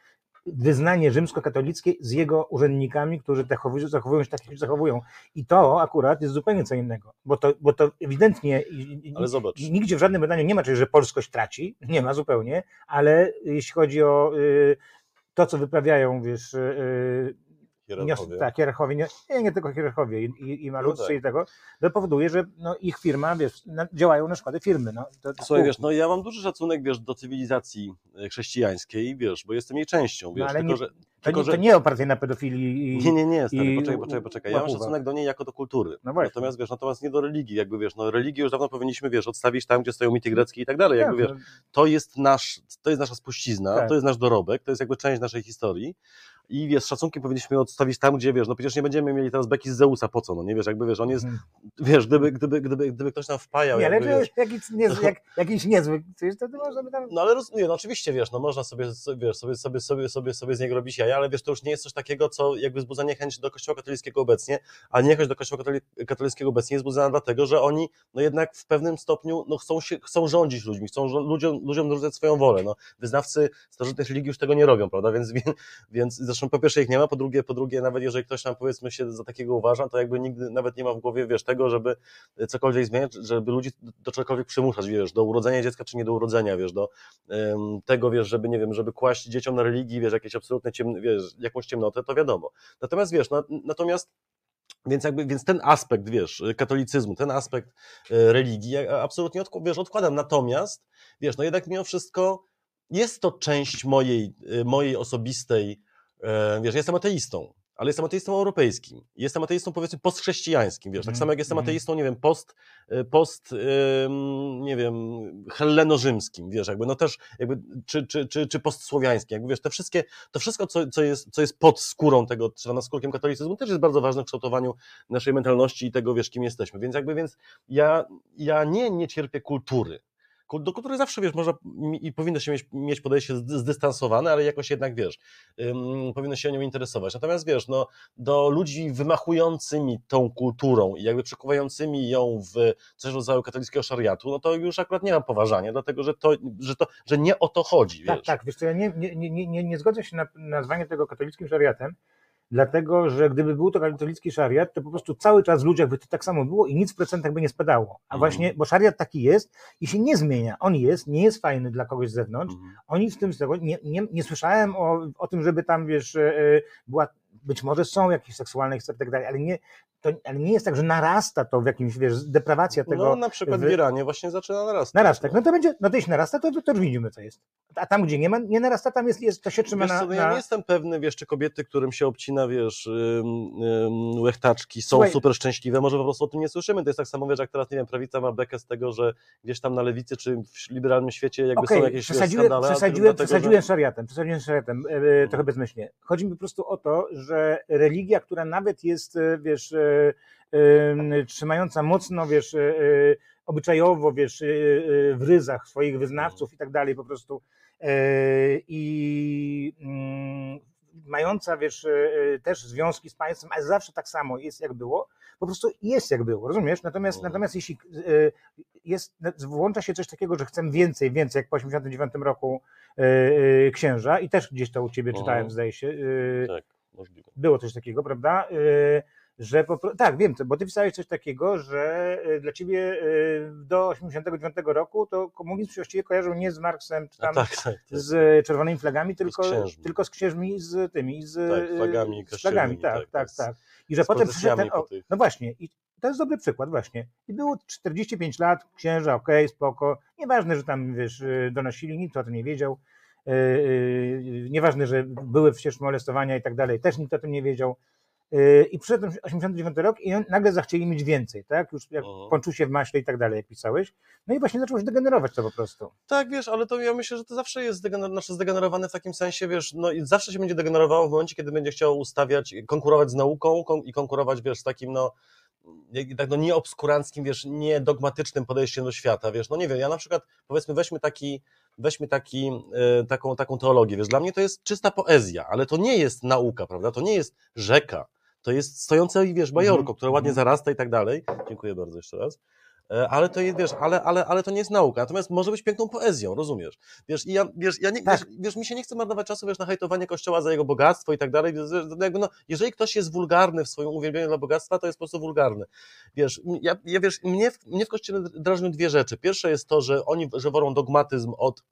wyznanie rzymskokatolickie z jego urzędnikami, którzy zachowują, zachowują się tak, jak się zachowują. I to akurat jest zupełnie co innego, bo to, bo to ewidentnie Ale zobacz, Nigdzie w żadnym badaniu nie ma czegoś, że polskość traci, nie ma zupełnie, ale jeśli chodzi o y, to, co wyprawiają, wiesz, y, hierarchowie. Tak, hierarchowie, nie, nie, tylko hierarchowie i, i, i malutcy No tak. i tego, to powoduje, że no, ich firma, wiesz, działają na szkodę firmy. No, to, to Słuchaj, wiesz, no ja mam duży szacunek, wiesz, do cywilizacji e, chrześcijańskiej, wiesz, bo jestem jej częścią, wiesz, No, ale tylko, nie- że... to, tylko, nie, że... to nie oparcie na pedofilii i, Nie, nie, nie, stary, i poczekaj, poczekaj, poczekaj. Ja mam szacunek do niej jako do kultury. No właśnie. natomiast wiesz, natomiast nie do religii, jakby wiesz, no religię już dawno powinniśmy, wiesz, odstawić tam, gdzie stoją mity greckie i tak dalej, jakby Tak, wiesz, no, to jest nasz, to jest nasza spuścizna, Tak. to jest nasz dorobek, to jest jakby część naszej historii i wiesz, szacunkiem powinniśmy odstawić tam, gdzie wiesz, no przecież nie będziemy mieli teraz beki z Zeusa, po co, no nie wiesz, jakby wiesz, on jest, mhm. wiesz, gdyby, gdyby, gdyby, gdyby ktoś nam wpajał, Nie, ale jakby, wiesz, jakiś, niezły, jak, jakiś niezły, coś, to, to można by tam... no ale roz, nie, no oczywiście, wiesz, no można sobie, wiesz, sobie, sobie, sobie, sobie, sobie z niego robić jaja, ale wiesz, to już nie jest coś takiego, co jakby wzbudza niechęć do Kościoła katolickiego obecnie, a niechęć do Kościoła katoli- katolickiego obecnie jest wzbudzana dlatego, że oni, no jednak w pewnym stopniu, no chcą się, chcą rządzić ludźmi, chcą ludziom, ludziom narzucać swoją wolę, no. Wyznawcy starożytnych religii już tego nie robią, prawda, więc, więc zresztą po pierwsze ich nie ma, po drugie, po drugie, nawet jeżeli ktoś tam powiedzmy się za takiego uważa, to jakby nigdy nawet nie ma w głowie, wiesz, tego, żeby cokolwiek zmieniać, żeby ludzi do czegokolwiek przymuszać, wiesz, do urodzenia dziecka, czy nie do urodzenia, wiesz, do um, tego, wiesz, żeby, nie wiem, żeby kłaść dzieciom na religii, wiesz, jakieś absolutne ciemne, wiesz, jakąś ciemnotę, to wiadomo. Natomiast, wiesz, na, natomiast więc jakby, więc ten aspekt, wiesz, katolicyzmu, ten aspekt e, religii, ja absolutnie wiesz, odkładam. Natomiast, wiesz, no jednak mimo wszystko jest to część mojej, e, mojej osobistej, wiesz, jestem ateistą, ale jestem ateistą europejskim. Jestem ateistą powiedzmy postchrześcijańskim, wiesz, tak mhm, samo jak jestem mhm. ateistą, nie wiem, post, y, post nie wiem, hellenorzymskim, wiesz, jakby, no też, jakby, czy, czy, czy, czy postsłowiańskim, jakby, wiesz, te wszystkie, to wszystko, co, co, jest, co jest pod skórą tego, czy nad skórkiem katolicyzmu, też jest bardzo ważne w kształtowaniu naszej mentalności i tego, wiesz, kim jesteśmy, więc jakby, więc ja, ja nie, nie cierpię kultury, do której zawsze, wiesz, można i powinno się mieć, mieć podejście zdystansowane, ale jakoś jednak, wiesz, powinno się o nią interesować. Natomiast, wiesz, no, do ludzi wymachującymi tą kulturą i jakby przekuwającymi ją w coś rodzaju katolickiego szariatu, no to już akurat nie mam poważania, dlatego, że to, że to, że nie o to chodzi, tak, wiesz. Tak, tak, wiesz co, ja nie, nie, nie, nie, nie zgodzę się na nazwanie tego katolickim szariatem, dlatego że gdyby był to katolicki szariat, to po prostu cały czas w ludziach by to tak samo było i nic w procentach by nie spadało. A mhm. właśnie, bo szariat taki jest i się nie zmienia. On jest, nie jest fajny dla kogoś z zewnątrz. Mhm. Oni z tym, nie, nie, nie słyszałem o, o tym, żeby tam, wiesz, e, była być może są jakieś seksualne i tak dalej, ale nie, to, ale nie jest tak, że narasta to w jakimś, wiesz, deprawacja tego. No na przykład w Iranie właśnie zaczyna narastać. Narasta, no to będzie, no to jeśli narasta, to, to już widzimy, co jest. A tam, gdzie nie ma, nie narasta, tam jest, jest to się trzyma wiesz na, co, no Ja nie jestem pewny, wiesz, czy kobiety, którym się obcina, wiesz, ym, łechtaczki są Słuchaj. super szczęśliwe, może po prostu o tym nie słyszymy. To jest tak samo, wiesz, jak teraz, nie wiem, prawica ma bekę z tego, że gdzieś tam na lewicy, czy w liberalnym świecie jakby okay, są jakieś przesadziłem, skandale. Przesadziłem, dlatego, przesadziłem że... szariatem, przesadziłem szariatem, e, trochę bezmyślnie. Chodzi mi po prostu o to, że religia, która nawet jest, e, wiesz, trzymająca mocno, wiesz, obyczajowo, wiesz, w ryzach swoich wyznawców i tak dalej, po prostu i mm, mająca, wiesz, też związki z państwem, ale zawsze tak samo jest, jak było, po prostu jest, jak było, rozumiesz? Natomiast, mhm. natomiast jeśli jest, włącza się coś takiego, że chcemy więcej, więcej, jak po 89 roku księża i też gdzieś to u ciebie czytałem, mhm. zdaje się. Tak, możliwe. Było coś takiego, prawda? Że po, tak, wiem, bo ty pisałeś coś takiego, że y, dla ciebie y, do 89 roku to komunizm się właściwie kojarzył nie z Marksem czy tam tak, tak, tak, z czerwonymi flagami, tylko z, tylko z księżmi z tymi, z tak, flagami, z flagami tak, tak, tak, tak. I że potem przyszedł ten, o, no właśnie, i to jest dobry przykład właśnie. I było 45 lat, księża, okej, okay, spoko, nieważne, że tam, wiesz, y, donosili, nikt o tym nie wiedział, nieważne, że były przecież molestowania i tak dalej, też nikt o tym nie wiedział, Yy, i przyszedł 89 rok i nagle zachcieli mieć więcej, tak? Już jak pączu się w maśle i tak dalej, jak pisałeś. No i właśnie zaczęło się degenerować to po prostu. Tak, wiesz, ale to ja myślę, że to zawsze jest zdegener znaczy zdegenerowane w takim sensie, wiesz, no i zawsze się będzie degenerowało w momencie, kiedy będzie chciał ustawiać, konkurować z nauką kon i konkurować, wiesz, z takim, no, tak no nieobskuranckim, wiesz, niedogmatycznym podejściem do świata, wiesz, no nie wiem, ja na przykład, powiedzmy, weźmy taki, weźmy taki, y, taką, taką teologię, wiesz, dla mnie to jest czysta poezja, ale to nie jest nauka, prawda, to nie jest rzeka, to jest stojące, wiesz, bajorko, mm -hmm. które ładnie mhm. zarasta i tak dalej. Dziękuję bardzo jeszcze raz. E, ale to jest, wiesz, ale, ale, ale to nie jest nauka, natomiast może być piękną poezją, rozumiesz? Wiesz, i ja, wiesz, ja nie, tak. wiesz, wiesz, mi się nie chce marnować czasu, wiesz, na hejtowanie Kościoła za jego bogactwo i tak dalej, jakby, no, jeżeli ktoś jest wulgarny w swoim uwielbieniu dla bogactwa, to jest po prostu wulgarny. Wiesz, ja, ja wiesz, mnie, mnie w Kościele drażnią dwie rzeczy. Pierwsze jest to, że oni, że worą dogmatyzm od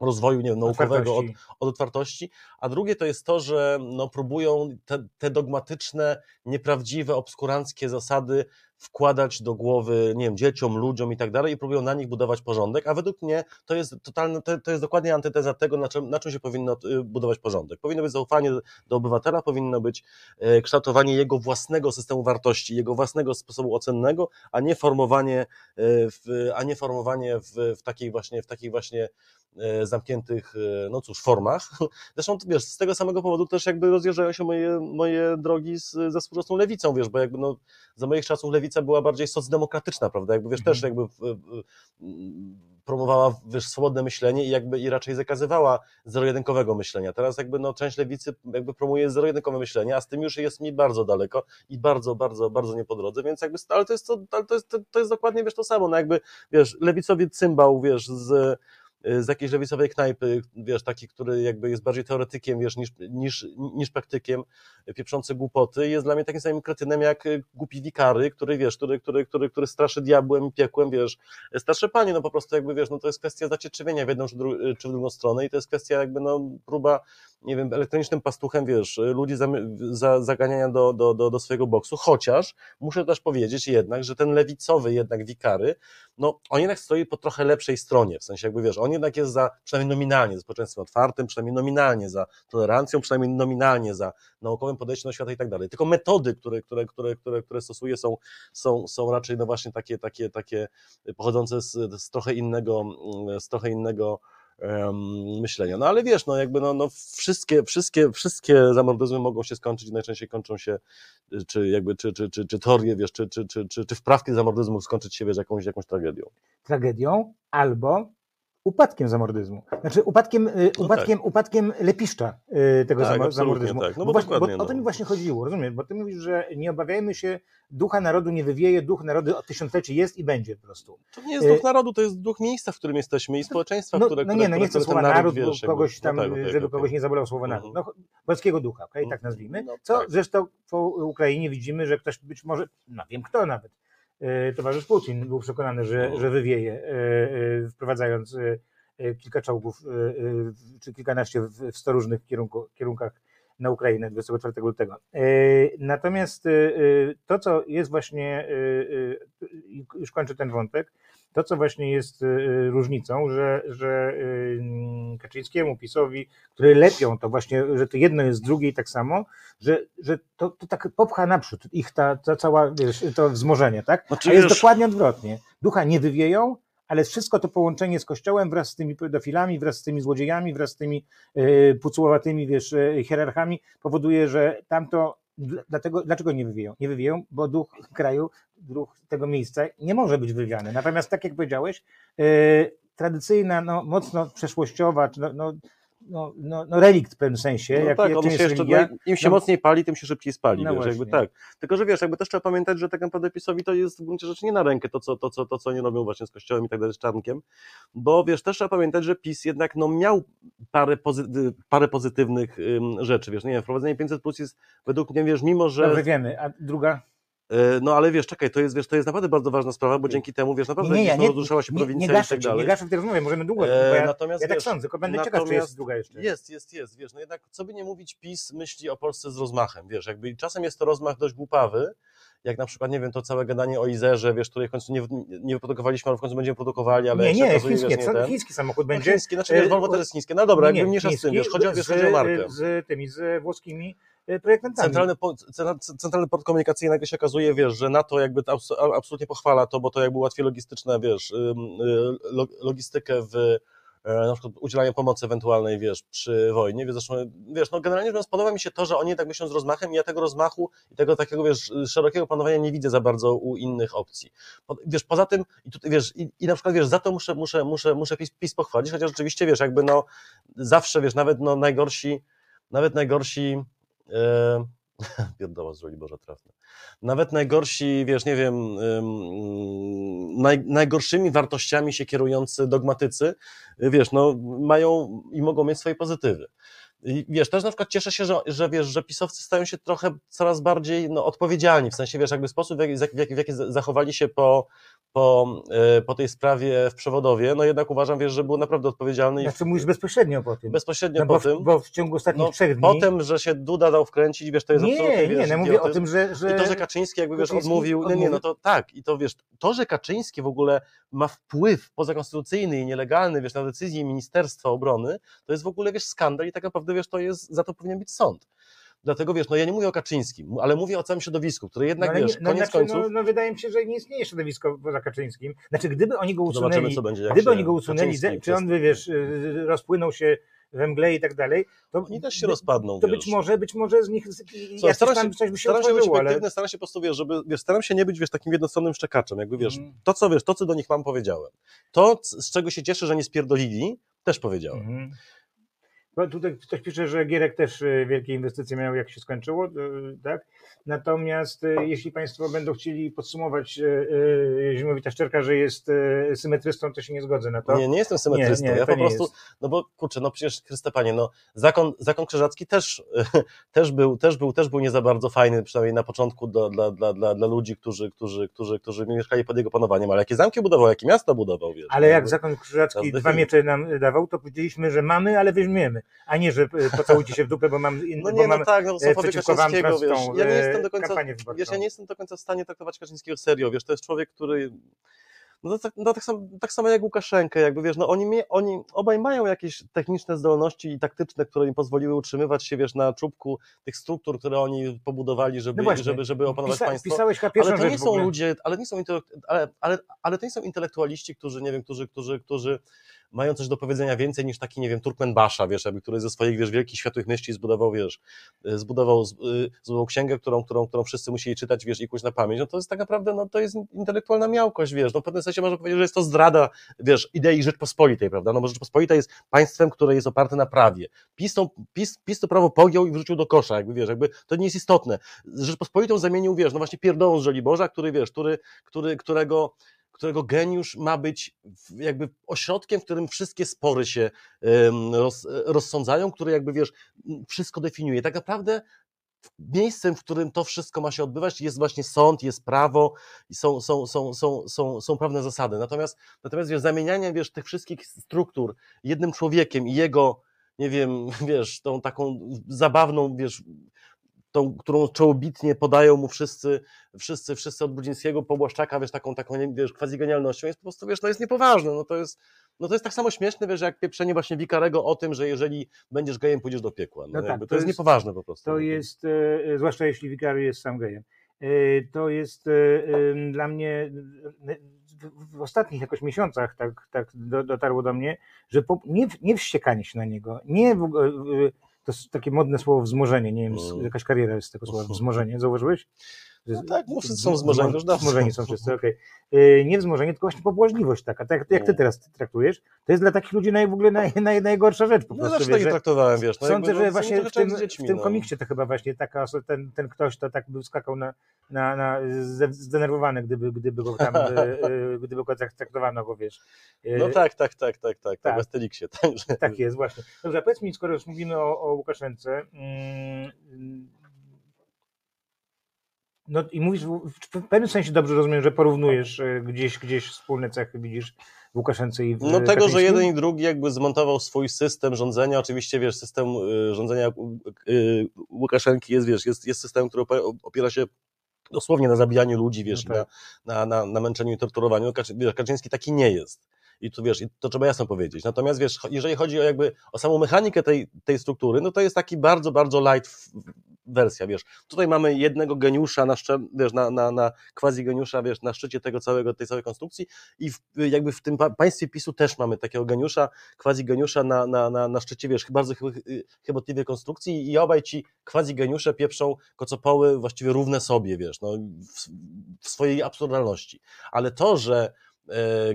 rozwoju nie wiem, naukowego, od, od, otwartości, a drugie to jest to, że no, próbują te, te dogmatyczne, nieprawdziwe, obskuranckie zasady wkładać do głowy, nie wiem, dzieciom, ludziom i tak dalej i próbują na nich budować porządek, a według mnie to jest totalne, to, to jest dokładnie antyteza tego, na czym, na czym się powinno y, budować porządek. Powinno być zaufanie do obywatela, powinno być e, kształtowanie jego własnego systemu wartości, jego własnego sposobu ocennego, a nie formowanie, e, w, a nie formowanie w, w takiej właśnie, w takich właśnie zamkniętych, no cóż, formach. Zresztą, wiesz, z tego samego powodu też jakby rozjeżdżają się moje, moje drogi z, ze współczesną lewicą, wiesz, bo jakby no, za moich czasów lewica była bardziej socdemokratyczna, prawda? Jakby wiesz, też mhm. jakby promowała wiesz, swobodne myślenie i jakby i raczej zakazywała zero-jedynkowego myślenia. Teraz jakby no, część lewicy jakby promuje zero-jedynkowe myślenie, a z tym już jest mi bardzo daleko i bardzo, bardzo, bardzo nie po drodze, więc jakby, ale to jest, to, ale to jest, to, to jest dokładnie wiesz, to samo, no jakby, wiesz, lewicowy cymbał, wiesz, z z jakiejś lewicowej knajpy, wiesz, taki, który jakby jest bardziej teoretykiem, wiesz, niż, niż, niż praktykiem, pieprzący głupoty, jest dla mnie takim samym kretynem jak y, głupi wikary, który, wiesz, który, który, który, który straszy diabłem piekłem, wiesz, straszy panie, no po prostu jakby, wiesz, no to jest kwestia zacietrzewienia w jedną czy, dru- czy w drugą stronę i to jest kwestia jakby, no, próba, nie wiem, elektronicznym pastuchem, wiesz, ludzi za, za, zaganiania do, do, do, do swojego boksu, chociaż muszę też powiedzieć jednak, że ten lewicowy jednak wikary, no on jednak stoi po trochę lepszej stronie, w sensie jakby wiesz, on jednak jest za, przynajmniej nominalnie, za społeczeństwem otwartym, przynajmniej nominalnie za tolerancją, przynajmniej nominalnie za naukowym podejściem do świata i tak dalej. Tylko metody, które, które, które, które, które stosuje są, są, są raczej no właśnie takie, takie, takie pochodzące z, z trochę innego, z trochę innego myślenia. No ale wiesz, no jakby no, no wszystkie, wszystkie, wszystkie zamordyzmy mogą się skończyć, najczęściej kończą się, czy jakby, czy, czy, czy, czy teorie, wiesz, czy, czy, czy, czy, czy wprawki zamordyzmu skończyć się, wiesz, jakąś, jakąś tragedią. Tragedią albo upadkiem zamordyzmu. Znaczy upadkiem, y, no upadkiem, tak. upadkiem lepiszcza y, tego tak, zamordyzmu. Tak. No bo, bo, właśnie, bo no. o to mi właśnie chodziło, rozumiesz? Bo ty mówisz, że nie obawiajmy się, ducha narodu nie wywieje, duch narodu od tysiącleci jest i będzie po prostu. To nie jest duch y, narodu, to jest duch miejsca, w którym jesteśmy i społeczeństwa, no, które... No nie, no nie chcę słowa naród, wiesz, kogoś tam, no tak, żeby kogoś nie zabolał słowo naród. Mhm. No, polskiego ducha, okay? tak mhm. nazwijmy. No, Co tak. zresztą po Ukrainie widzimy, że ktoś być może, no wiem kto nawet, towarzysz Putin był przekonany, że, że wywieje, wprowadzając E, kilka czołgów, e, e, czy kilkanaście w sto różnych kierunku, kierunkach na Ukrainę 24 lutego. Natomiast to, co jest właśnie, już kończę ten wątek, to, co właśnie jest różnicą, że, że Kaczyńskiemu, PiSowi, które lepią to właśnie, że to jedno jest drugie i tak samo, że, że to, to tak popcha naprzód ich ta, ta cała, wiesz, to wzmożenie, tak? Znaczy, A jest wiesz... dokładnie odwrotnie. Ducha nie wywieją, ale wszystko to połączenie z Kościołem wraz z tymi pedofilami, wraz z tymi złodziejami, wraz z tymi yy, wiesz, hierarchami powoduje, że tamto, dlatego, dlaczego nie wywieją? Nie wywieją, bo duch kraju, duch tego miejsca nie może być wywiany. Natomiast tak jak powiedziałeś, yy, tradycyjna, no, mocno przeszłościowa, no, no, no, no, no relikt w pewnym sensie. No jak, tak, jak on się jeszcze, no, im się no, mocniej pali, tym się szybciej spali, no wiesz, jakby tak. Tylko, że wiesz, jakby też trzeba pamiętać, że tak naprawdę PiSowi to jest w gruncie rzeczy nie na rękę to, co, to, co, to, co oni robią właśnie z Kościołem i tak dalej, z Czarnkiem, bo wiesz, też trzeba pamiętać, że PiS jednak no, miał parę, pozy parę pozytywnych ym, rzeczy, wiesz, nie wiem, wprowadzenie 500 plus jest według mnie, wiesz, mimo, że... Dobrze wiemy, a druga? E, no ale wiesz, czekaj, to jest, wiesz, to jest naprawdę bardzo ważna sprawa, bo dzięki temu, wiesz, naprawdę nie, nie, nie, rozruszała się prowincja nie, nie i tak dalej. Nie gaszę w tej rozmowie, możemy długo, e, ja, natomiast, ja tak sądzę, tylko będę ciekaw, czy jest długa jeszcze. Jest, jest, jest, wiesz, no jednak co by nie mówić, PiS myśli o Polsce z rozmachem, wiesz, jakby czasem jest to rozmach dość głupawy, jak na przykład, nie wiem, to całe gadanie o Izerze, wiesz, której w końcu nie, nie wyprodukowaliśmy, ale w końcu będziemy produkowali, ale nie, nie, okazuje, chińskie, wiesz, nie ten. chiński samochód no, będzie. No, chiński, znaczy, wiesz, Volvo też jest chińskie, no dobra, jakby mniejsza z tym, wiesz, chodzi o, wiesz, chodzi o markę. Z tymi, z włoskimi E, projektantami. Centralny, centralny port komunikacyjny się okazuje, wiesz, że NATO jakby absolutnie pochwala to, bo to jakby ułatwi logistyczne, wiesz, y, logistykę w e, na przykład udzielania pomocy ewentualnej, wiesz, przy wojnie, zresztą, wiesz, no generalnie rzecz podoba mi się to, że oni tak myślą z rozmachem i ja tego rozmachu i tego takiego, wiesz, szerokiego planowania nie widzę za bardzo u innych opcji. Wiesz, poza tym, i tutaj, wiesz, i, i na przykład, wiesz, za to muszę, muszę, muszę, muszę PiS, PiS pochwalić, chociaż rzeczywiście, wiesz, jakby, no, zawsze, wiesz, nawet, no, najgorsi, nawet najgorsi Pierdoła z Żoli Boże trafne. Nawet najgorsi, wiesz, nie wiem, naj, najgorszymi wartościami się kierujący dogmatycy, wiesz, no, mają i mogą mieć swoje pozytywy. I wiesz, też na przykład cieszę się, że, że wiesz, że pisowcy stają się trochę coraz bardziej no, odpowiedzialni, w sensie wiesz, jakby sposób, w jaki, w jaki, w jaki zachowali się po, po, e, po tej sprawie w przewodowie, no jednak uważam, wiesz, że był naprawdę odpowiedzialny. Znaczy mówisz bezpośrednio po tym. Bezpośrednio no po tym. Bo w ciągu ostatnich no, trzech dni. Potem, że się Duda dał wkręcić, wiesz, to jest nie, absolutnie, Nie, wiesz, nie, no mówię o tym, że, że... I to, że Kaczyński jakby, wiesz, odmówił, nie, nie, no to tak, i to, wiesz, to, że Kaczyński w ogóle ma wpływ pozakonstytucyjny i nielegalny, wiesz, na decyzję Ministerstwa Obrony, to jest w ogóle, wiesz, skandal i tak naprawdę, wiesz, to jest, za to powinien być sąd. Dlatego wiesz, no ja nie mówię o Kaczyńskim, ale mówię o całym środowisku, które jednak no, wiesz, no, koniec znaczy, końców. No, no, wydaje mi się, że nie istnieje środowisko poza Kaczyńskim. Znaczy, gdyby oni go usunęli, Zobaczymy, co będzie, gdyby oni go usunęli, czy on by wiesz, y, rozpłynął się we mgle i tak dalej, to oni też się rozpadną. To wiesz. być może, być może z nich Co, staram się, coś by się staram się być ale... staram się po prostu, wiesz, żeby, wiesz, staram się nie być, wiesz, takim jednostronnym szczekaczem, jakby, wiesz, mm. to co, wiesz, to co do nich mam powiedziałem, to z czego się cieszę, że nie spierdolili, też powiedziałem. Mm. Bo tutaj ktoś pisze, że Gierek też e, wielkie inwestycje miał, jak się skończyło, e, tak? Natomiast e, jeśli Państwo będą chcieli podsumować Zimowita Szczerka, że jest symetrystą, to się nie zgodzę na to. Nie, nie jestem symetrystą. Nie, nie, ja po prostu, jest. no bo kurczę, no przecież Chryste Panie, no zakon, zakon krzyżacki też, też, był, też, był, też był nie za bardzo fajny, przynajmniej na początku dla, dla, dla, dla, dla ludzi, którzy, którzy, którzy, którzy mieszkali pod jego panowaniem, ale jakie zamki budował, jakie miasta budował, wiesz. Ale jak zakon krzyżacki dwa miecze nam dawał, to powiedzieliśmy, że mamy, ale weźmiemy a nie, że e, pocałujcie się w dupę, bo mam No nie, bo no tak, no Sławowie Kaczyńskiego, wiesz, ja nie jestem do końca, wiesz, ja nie jestem do końca w stanie traktować Kaczyńskiego serio, wiesz, to jest człowiek, który no tak, no tak, samo, tak samo jak Łukaszenkę, jakby wiesz, no oni, oni obaj mają jakieś techniczne zdolności i taktyczne, które im pozwoliły utrzymywać się, wiesz, na czubku tych struktur, które oni pobudowali, żeby, no żeby, żeby opanować Pisa, państwo. Pisałeś ale to nie są ludzie, ale nie są, ale, ale, ale to nie są intelektualiści, którzy, nie wiem, którzy, którzy, którzy mają coś do powiedzenia więcej niż taki, nie wiem, Turkmen Basza, wiesz, jakby, który ze swoich, wiesz, wielkich światłych myśli zbudował, wiesz, y, zbudował, zbudował księgę, którą, którą, którą wszyscy musieli czytać, wiesz, i kuć na pamięć, no to jest tak naprawdę, no to jest intelektualna miałkość, wiesz, no w pewnym sensie można powiedzieć, że jest to zdrada, wiesz, idei Rzeczpospolitej, prawda, no bo Rzeczpospolita jest państwem, które jest oparte na prawie. PiS to, PiS, PiS to prawo pogiął i wrzucił do kosza, jakby, wiesz, jakby to nie jest istotne. Rzeczpospolitą zamienił, wiesz, no właśnie pierdołą z Żoliborza, który, wiesz, który, który, którego którego geniusz ma być jakby ośrodkiem, w którym wszystkie spory się roz, rozsądzają, który jakby wiesz, wszystko definiuje. Tak naprawdę miejscem, w którym to wszystko ma się odbywać, jest właśnie sąd, jest prawo i są, są, są, są, są, są pewne zasady. Natomiast, natomiast wiesz, zamienianie wiesz, tych wszystkich struktur jednym człowiekiem i jego, nie wiem, wiesz, tą taką zabawną, wiesz, tą, którą czołobitnie podają mu wszyscy, wszyscy, wszyscy od Brudzińskiego po Błaszczaka, wiesz, taką, taką, wiesz, quasi genialnością, jest po prostu, wiesz, to jest niepoważne, no to jest, no to jest tak samo śmieszne, wiesz, jak pieprzenie właśnie Wikarego o tym, że jeżeli będziesz gejem, pójdziesz do piekła, no, no tak, to, to, jest, niepoważne po prostu. To jest, e, zwłaszcza jeśli Wikary jest sam gejem, e, to jest e, dla mnie w ostatnich jakoś miesiącach tak, tak dotarło do mnie, że po, nie, nie wściekanie się na niego, nie w, to jest takie modne słowo wzmożenie, nie wiem, mm. jakaś kariera jest z tego słowa, wzmożenie, zauważyłeś? No tak, bo wszyscy są wzmożeni już dawno. Wzmożeni są wszyscy, okej. Okay. Nie wzmożenie, tylko właśnie pobłażliwość taka, tak jak ty no. teraz traktujesz, to jest dla takich ludzi naj, w ogóle naj, naj, najgorsza rzecz po no, prostu. No tak traktowałem, wiesz. No, Sądzę, że no, właśnie w tym, dziećmi, w tym no. komiksie to chyba właśnie taka, ten, ten ktoś to tak by skakał na, na, na zdenerwowany, gdyby, gdyby go tam, e, e, gdyby go tak traktowano, go wiesz. E, no tak, tak, tak, tak, tak, tak. w Asterixie. Tak, tak jest, właśnie. Dobrze, powiedz mi, skoro już mówimy o, o Łukaszence, mm, no i mówisz, w pewnym sensie dobrze rozumiem, że porównujesz e, gdzieś, gdzieś wspólne cechy, widzisz w Łukaszence i w No tego, że jeden i drugi jakby zmontował swój system rządzenia, oczywiście wiesz, system e, rządzenia e, Łukaszenki jest, wiesz, jest, jest system, który opiera się dosłownie na zabijaniu ludzi, wiesz, no tak. na, na, na męczeniu i torturowaniu. Kaczyński taki nie jest. I tu wiesz, to trzeba jasno powiedzieć. Natomiast wiesz, jeżeli chodzi o jakby o samą mechanikę tej, tej struktury, no to jest taki bardzo, bardzo light wersja, wiesz. Tutaj mamy jednego geniusza na, wiesz, na, na, na quasi geniusza, wiesz, na szczycie tego całego, tej całej konstrukcji i w, jakby w tym państwie PiSu też mamy takiego geniusza, quasi geniusza na, na, na, na szczycie, wiesz, bardzo chybotliwej konstrukcji i obaj ci quasi geniusze pieprzą kocopoły właściwie równe sobie, wiesz, no, w, w swojej absurdalności. Ale to, że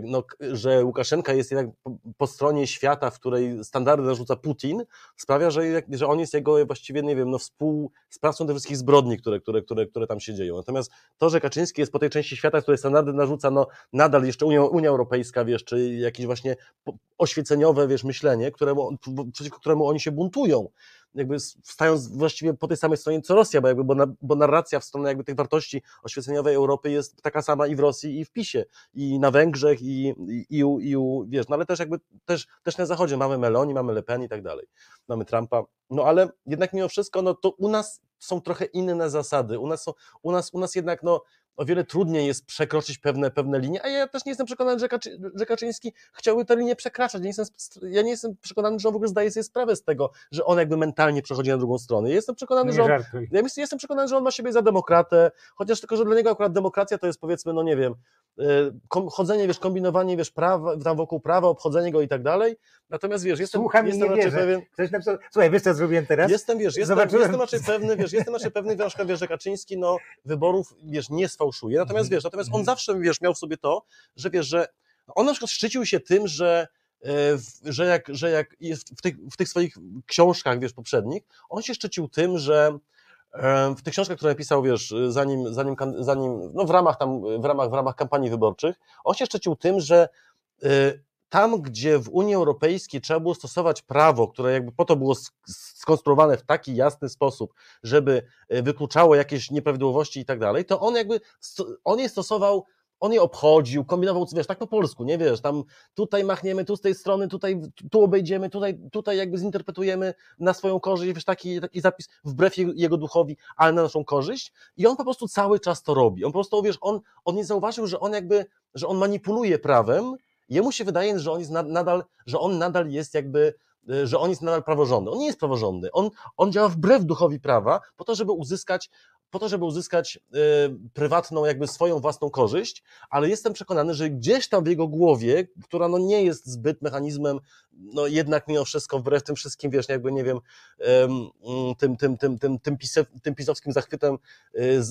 no, że Łukaszenka jest jednak po, stronie świata, w której standardy narzuca Putin, sprawia, że, że on jest jego właściwie, nie wiem, no, współsprawcą tych wszystkich zbrodni, które, które, które, które tam się dzieją. Natomiast to, że Kaczyński jest po tej części świata, w której standardy narzuca, no, nadal jeszcze Unia, Unia Europejska, wiesz, czy jakieś właśnie oświeceniowe, wiesz, myślenie, któremu, przeciwko któremu oni się buntują, jakby stając właściwie po tej samej stronie co Rosja, bo, jakby, bo, na, bo narracja w stronę jakby tych wartości oświeceniowej Europy jest taka sama i w Rosji, i w PiSie, i na Węgrzech, i, i, i, u, i u, wiesz, no ale też jakby też, też na Zachodzie mamy Meloni, mamy Le Pen i tak dalej, mamy Trumpa, no ale jednak mimo wszystko, no to u nas są trochę inne zasady, u nas, są, u nas, u nas jednak, no o wiele trudniej jest przekroczyć pewne, pewne linie, a ja też nie jestem przekonany, że, Kaczy, że Kaczyński chciałby te linie przekraczać. Nie jestem, ja nie jestem przekonany, że on w ogóle zdaje sobie sprawę z tego, że on jakby mentalnie przechodzi na drugą stronę. Ja jestem przekonany, że on, ja jestem przekonany, że on ma siebie za demokratę, chociaż tylko, że dla niego akurat demokracja to jest powiedzmy, no nie wiem, y, chodzenie, wiesz, kombinowanie, wiesz, prawa, tam wokół prawa, obchodzenie go i tak dalej. Natomiast wiesz, jestem, Słucham jestem raczej wierzę. pewien. Napisał, słuchaj, wiesz co zrobiłem teraz? Jestem, wiesz, jestem, jestem raczej pewny, wiesz, jestem raczej pewny, wiesz, że Kaczyński, no, wyborów, wiesz, nie sfałszuje. Natomiast mhm. wiesz, natomiast on mhm. zawsze, wiesz, miał w sobie to, że wiesz, że on na przykład szczycił się tym, że e, że jak, że jak jest w tych, w tych swoich książkach, wiesz, poprzednich, on się szczycił tym, że e, w tych książkach, które napisał, wiesz, zanim, zanim, zanim no w ramach tam, w ramach, w ramach kampanii wyborczych, on się szczycił tym, że e, tam, gdzie w Unii Europejskiej trzeba było stosować prawo, które jakby po to było sk- skonstruowane w taki jasny sposób, żeby e, wykluczało jakieś nieprawidłowości i tak dalej, to on jakby, on je stosował, on je obchodził, kombinował, wiesz, tak po polsku, nie wiesz, tam tutaj machniemy, tu z tej strony, tutaj, tu obejdziemy, tutaj, tutaj jakby zinterpretujemy na swoją korzyść, wiesz, taki, taki zapis wbrew jego duchowi, ale na naszą korzyść. I on po prostu cały czas to robi, on po prostu, wiesz, on, on nie zauważył, że on jakby, że on manipuluje prawem, jemu się wydaje, że on jest na- nadal, że on nadal jest jakby, y, że on jest nadal praworządny. On nie jest praworządny. On, on działa wbrew duchowi prawa po to, żeby uzyskać po to, żeby uzyskać y, prywatną, jakby swoją własną korzyść, ale jestem przekonany, że gdzieś tam w jego głowie, która no nie jest zbyt mechanizmem, no jednak mimo wszystko wbrew tym wszystkim, wiesz, jakby nie wiem, em, mm, tym, tym, tym, tym, tym, pisew, tym pisowskim zachwytem y,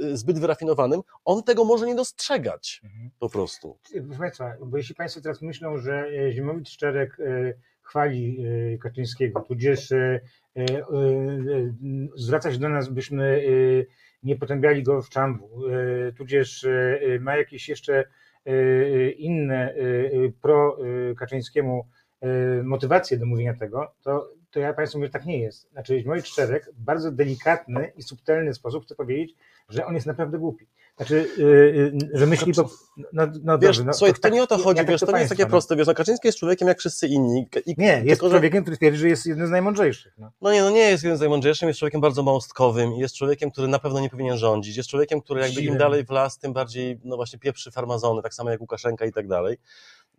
y, zbyt wyrafinowanym, on tego może nie dostrzegać po prostu. Proszę Państwa, bo jeśli Państwo teraz myślą, że Ziemowit Szczerek chwali Kaczyńskiego, tudzież e, e, e, zwraca się do nas, byśmy e, nie potępiali go w czambu, tudzież ma jakieś jeszcze inne pro Kaczyńskiemu motywacje do mówienia tego, to, to ja Państwu mówię, że tak nie jest. Znaczy Ziemowit Szczerek w bardzo delikatny i subtelny sposób chce powiedzieć, że on jest naprawdę głupi. Znaczy, e, że myśli po, no, no Wiesz, dobrze, no, słuchaj, to, tak- nie o to chodzi, jak wiesz, to nie jest takie no. proste, wiesz, no Kaczyński jest człowiekiem jak wszyscy inni. I, Nie, jest tylko, że- człowiekiem, który twierdzi, że jest jednym z najmądrzejszych. No. No nie, no nie jest jeden z najmądrzejszych, jest człowiekiem bardzo małostkowym, jest człowiekiem, który na pewno nie powinien rządzić, jest człowiekiem, który jakby im dalej w las, tym bardziej, no właśnie pieprzy farmazony, tak samo jak Łukaszenka i tak dalej.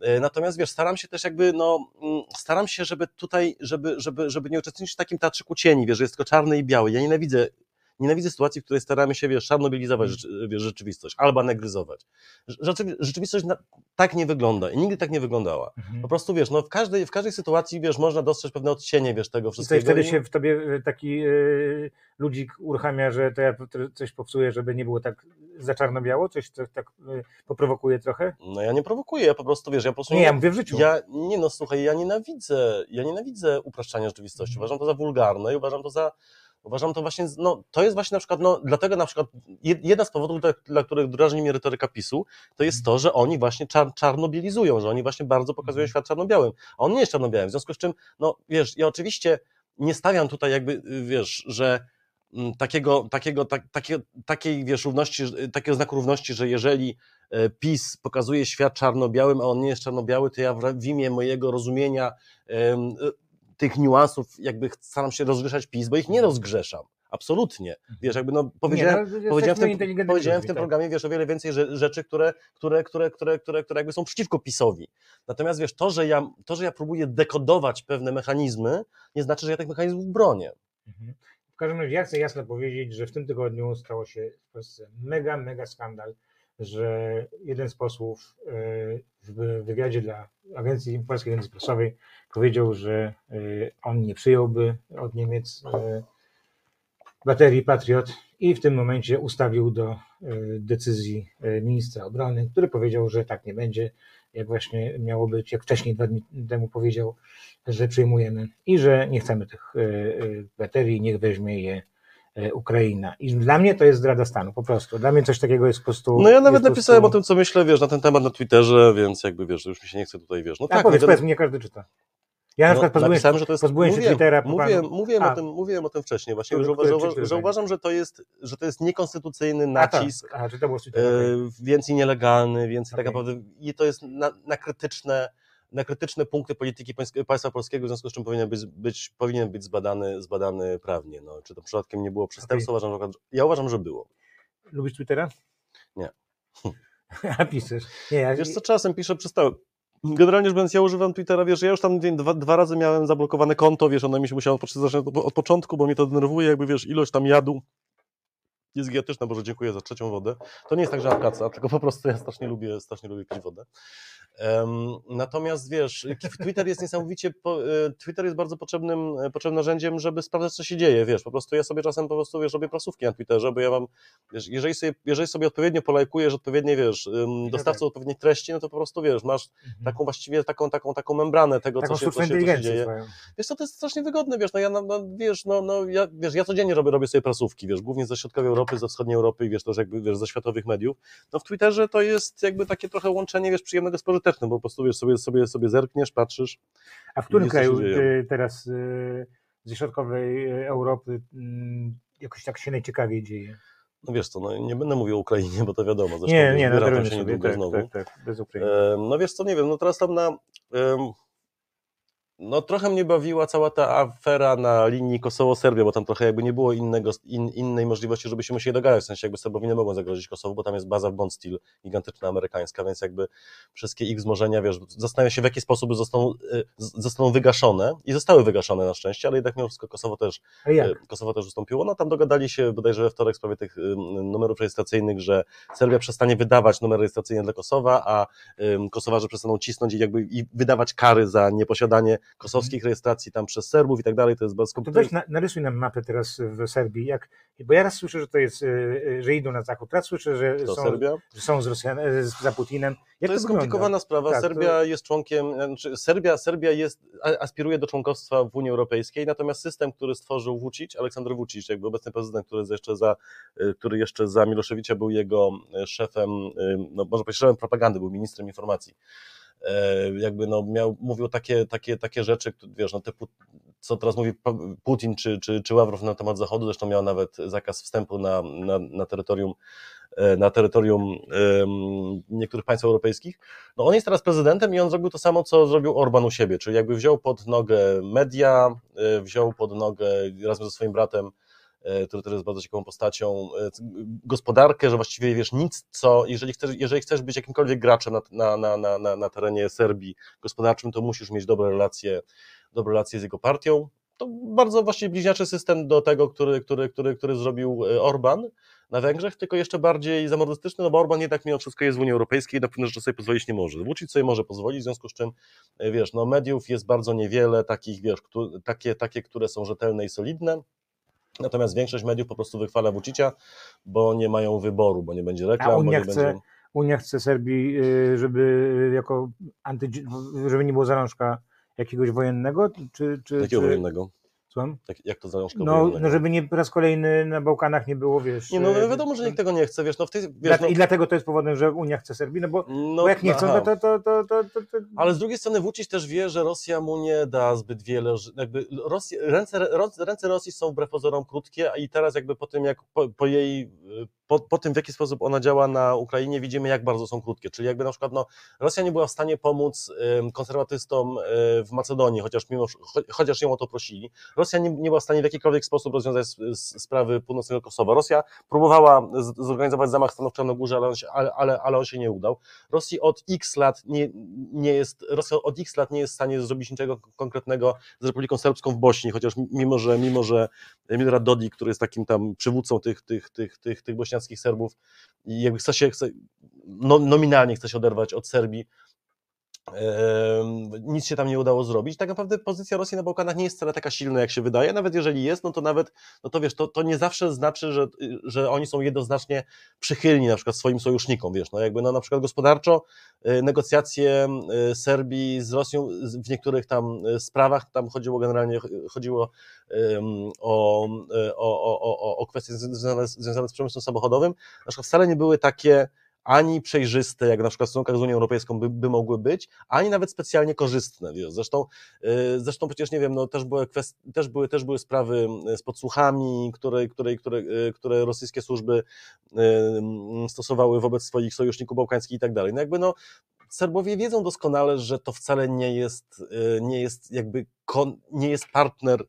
E, Natomiast wiesz, staram się też jakby, no, mm, staram się, żeby tutaj, żeby, żeby, żeby nie uczestniczyć w takim teatrzyku cieni, wiesz, że jest tylko czarny i biały. Ja nienawidzę, nienawidzę sytuacji, w której staramy się, wiesz, czarnobielizować rzeczy, wiesz, rzeczywistość, albo negryzować. Rzeczy, rzeczywistość tak nie wygląda i nigdy tak nie wyglądała. Po prostu, wiesz, no w każdej, w każdej sytuacji, wiesz, można dostrzec pewne odcienie, wiesz, tego I wszystkiego. tutaj wtedy i- się w tobie e, taki e, ludzik uruchamia, że to ja coś popsuję, żeby nie było tak za czarno-biało, coś co tak e, poprowokuje trochę? No ja nie prowokuję, ja po prostu, wiesz, ja po prostu... Nie, ja mówię w życiu. Ja, nie no, słuchaj, ja nienawidzę, ja nienawidzę upraszczania rzeczywistości. Mhm. Uważam to za wulgarne i uważam to za, uważam to właśnie, no to jest właśnie na przykład, no dlatego na przykład jed- jedna z powodów, dla, dla których drażni mnie retoryka PiSu, to jest to, że oni właśnie czar, czarnobielizują, że oni właśnie bardzo pokazują Mhm. świat czarno-białym, a on nie jest czarno-białym, w związku z czym, no wiesz, ja oczywiście nie stawiam tutaj jakby, y, wiesz, że mm, takiego, takiego, tak, takie, takiej, wiesz, równości, takiego znaku równości, że jeżeli e, PiS pokazuje świat czarno-białym, a on nie jest czarno-biały, to ja w imię mojego rozumienia e, tych niuansów jakby staram się rozgrzeszać PiS, bo ich nie rozgrzeszam. Absolutnie. Wiesz, jakby no powiedziałem, Mhm. nie, no, powiedziałem, w tym, powiedziałem w tym programie, wiesz, o wiele więcej rze- rzeczy, które, które, które, które, które, które jakby są przeciwko PiSowi. Natomiast wiesz, to że, ja, to, że ja próbuję dekodować pewne mechanizmy, nie znaczy, że ja tych mechanizmów bronię. Mhm. W każdym razie ja chcę jasno powiedzieć, że w tym tygodniu stało się w Polsce mega, mega skandal, że jeden z posłów e, w wywiadzie dla agencji, Polskiej Agencji Prasowej powiedział, że e, on nie przyjąłby od Niemiec e, baterii Patriot i w tym momencie ustawił do decyzji ministra obrony, który powiedział, że tak nie będzie, jak właśnie miało być, jak wcześniej dwa dni temu powiedział, że przyjmujemy i że nie chcemy tych baterii, niech weźmie je Ukraina. I dla mnie to jest zdrada stanu, po prostu. Dla mnie coś takiego jest po prostu. No ja nawet napisałem o prostu... tym, co myślę, wiesz, na ten temat na Twitterze, więc jakby, wiesz, już mi się nie chce tutaj, wiesz, no A tak. powiedz, no, powiedz, mnie każdy czyta. Ja na przykład pozbyłem, napisałem, że to jest, pozbyłem się mówiłem, Twittera po mówiłem, mówiłem, o tym, mówiłem o tym wcześniej właśnie, To- że, że, że uważam, że to jest, że to jest niekonstytucyjny A, tak. nacisk, A, czy to było Twittera? e, więcej nielegalny, więcej tak Okej. naprawdę i to jest na, na krytyczne na krytyczne punkty polityki pańs- państwa polskiego, w związku z czym powinien być, być, powinien być zbadany, zbadany prawnie. No, czy to przypadkiem nie było przestępstwa? Uważam, że, ja uważam, że było. Lubisz Twittera? Nie. A piszesz. Nie, ja, Wiesz co, czasem piszę, przestałem. Generalnie rzecz biorąc, ja używam Twittera, wiesz, ja już tam dwa, dwa razy miałem zablokowane konto, wiesz, ono mi się musiało zacząć od, od początku, bo mnie to denerwuje, jakby, wiesz, ilość tam jadu jest gigantyczna, Boże, dziękuję za trzecią wodę. To nie jest tak, że apkaca, tylko po prostu ja strasznie lubię, strasznie lubię pić wodę. Natomiast wiesz, Twitter jest niesamowicie, e, Twitter jest bardzo potrzebnym, e, potrzebnym narzędziem, żeby sprawdzać, co się dzieje, wiesz, po prostu ja sobie czasem po prostu, wiesz, robię prasówki na Twitterze, bo ja mam, wiesz, jeżeli sobie, jeżeli sobie odpowiednio polajkujesz, odpowiednie, wiesz, dostawcą odpowiednich treści, no to po prostu, wiesz, masz taką właściwie, taką, taką, taką membranę tego, Taką co się, co, się, co się dzieje. swoją. Wiesz co, to jest strasznie wygodne, wiesz, no ja, no, no, wiesz, no, no ja, wiesz, ja codziennie robię, robię sobie prasówki, wiesz, głównie ze środkowej Europy, ze wschodniej Europy i wiesz, też jakby, wiesz, ze światowych mediów. No w Twitterze to jest jakby takie trochę łączenie, wiesz, przyjemnego z pożytecznym, bo po prostu, wiesz, sobie, sobie, sobie zerkniesz, patrzysz. A w którym kraju ty teraz y, ze środkowej y, Europy jakoś tak się najciekawiej dzieje? No wiesz co, no nie będę mówił o Ukrainie, bo to wiadomo, zresztą Nie, nie, terenie się niedługo tak, znowu. tak, tak, bez Ukrainy. E, No wiesz co, nie wiem, no teraz tam na... No trochę mnie bawiła cała ta afera na linii Kosowo-Serbia, bo tam trochę jakby nie było innego, in, innej możliwości, żebyśmy musieli dogadać, w sensie jakby Serbowie nie mogą zagrozić Kosowu, bo tam jest baza w Bond Steel, gigantyczna amerykańska, więc jakby wszystkie ich wzmożenia, wiesz, zastanawiam się w jaki sposób zostaną, z- zostaną wygaszone i zostały wygaszone na szczęście, ale jednak mimo wszystko Kosowo też? E, Kosowo też ustąpiło. No tam dogadali się bodajże we wtorek w sprawie tych numerów rejestracyjnych, że Serbia przestanie wydawać numery rejestracyjne dla Kosowa, a Kosowarze przestaną cisnąć i jakby i wydawać kary za nieposiadanie kosowskich rejestracji tam przez Serbów i tak dalej. To jest bardzo To weź na, narysuj nam mapę teraz w Serbii. Jak, bo ja raz słyszę, że to jest, y, y, że idą na zachód, raz słyszę, że To są, Serbia? że są z Rosjan, y, z- za Putinem. Jak to jest skomplikowana sprawa. Tak, Serbia jest członkiem, znaczy Serbia, Serbia jest, aspiruje do członkostwa w Unii Europejskiej, natomiast system, który stworzył Vucic, Aleksander Vucic, jakby obecny prezydent, który jeszcze za, który jeszcze za Miloszewicza był jego szefem, no może powiedzieć szefem propagandy, był ministrem informacji. E, Jakby no miał, mówił takie, takie, takie rzeczy, wiesz, no typu, co teraz mówi Putin czy, czy, czy Ławrow na temat Zachodu, zresztą miał nawet zakaz wstępu na, na, na terytorium e, na terytorium niektórych państw europejskich. No on jest teraz prezydentem i on zrobił to samo, co zrobił Orban u siebie, czyli jakby wziął pod nogę media, e, wziął pod nogę razem ze swoim bratem, który też jest bardzo ciekawą postacią, e, gospodarkę, że właściwie wiesz nic, co, jeżeli chcesz, jeżeli chcesz być jakimkolwiek graczem na, na, na, na, na, terenie Serbii gospodarczym, to musisz mieć dobre relacje, dobre relacje z jego partią. To bardzo właściwie bliźniaczy system do tego, który, który, który, który zrobił e, Orban na Węgrzech, tylko jeszcze bardziej zamordystyczny, no bo Orban jednak mimo wszystko jest w Unii Europejskiej i na pewne rzeczy sobie pozwolić nie może. Vucic sobie może pozwolić, w związku z czym, e, wiesz, no mediów jest bardzo niewiele, takich, wiesz, takie, takie, które są rzetelne i solidne, natomiast większość mediów po prostu wychwala Vucicia, bo nie mają wyboru, bo nie będzie reklam, bo nie chce, będzie... Unia chce Serbii, y, żeby jako anty, żeby nie było zalążka jakiegoś wojennego, czy, czy, Jakiego czy wojennego? Słucham? Jak, jak to zalążka No, no, żeby nie po raz kolejny na Bałkanach nie było, wiesz. Nie, no y, wiadomo, że nikt tego nie chce, wiesz, no w tej... Wiesz, no, I dlatego to jest powodem, że Unia chce Serbii, no bo, no, bo jak nie chcą, aha. to, to, to, to, Ale z drugiej strony Vucic też wie, że Rosja mu nie da zbyt wiele, jakby Rosja, ręce, ręce Rosji są wbrew pozorom krótkie i teraz jakby po tym, jak po, po jej, po, po tym w jaki sposób ona działa na Ukrainie widzimy jak bardzo są krótkie, czyli jakby na przykład no, Rosja nie była w stanie pomóc konserwatystom y, w Macedonii, chociaż, mimo, cho, chociaż ją o to prosili, Rosja nie, nie była w stanie w jakikolwiek sposób rozwiązać sprawy północnego Kosowa, Rosja próbowała zorganizować zamach stanowczy na górze, ale on, się, ale, ale, ale on się nie udał, Rosji od X lat nie, nie jest, Rosja od X lat nie jest w stanie zrobić niczego konkretnego z Republiką Serbską w Bośni, chociaż mimo, że, mimo, że Milorad Dodik, który jest takim tam przywódcą tych, tych, tych, tych, tych bośniackich Serbów i jakby chce się, chce, no, nominalnie chce się oderwać od Serbii, nic się tam nie udało zrobić. Tak naprawdę pozycja Rosji na Bałkanach nie jest wcale taka silna, jak się wydaje. Nawet jeżeli jest, no to nawet, no to wiesz, to, to nie zawsze znaczy, że, że oni są jednoznacznie przychylni na przykład swoim sojusznikom, wiesz, no jakby no na przykład gospodarczo y, negocjacje y, Serbii z Rosją w niektórych tam y, sprawach, tam chodziło generalnie, chodziło o, o, o, o, o kwestie związane, z- związane z przemysłem samochodowym, na przykład wcale nie były takie ani przejrzyste, jak na przykład w stosunkach z Unią Europejską by, by mogły być, ani nawet specjalnie korzystne. Zresztą, yy, zresztą przecież nie wiem, no, też, były kwest- też, były, też były sprawy z podsłuchami, które, które, które, yy, które rosyjskie służby yy, stosowały wobec swoich sojuszników bałkańskich i tak dalej. No jakby no, Serbowie wiedzą doskonale, że to wcale nie jest, nie jest jakby nie jest partner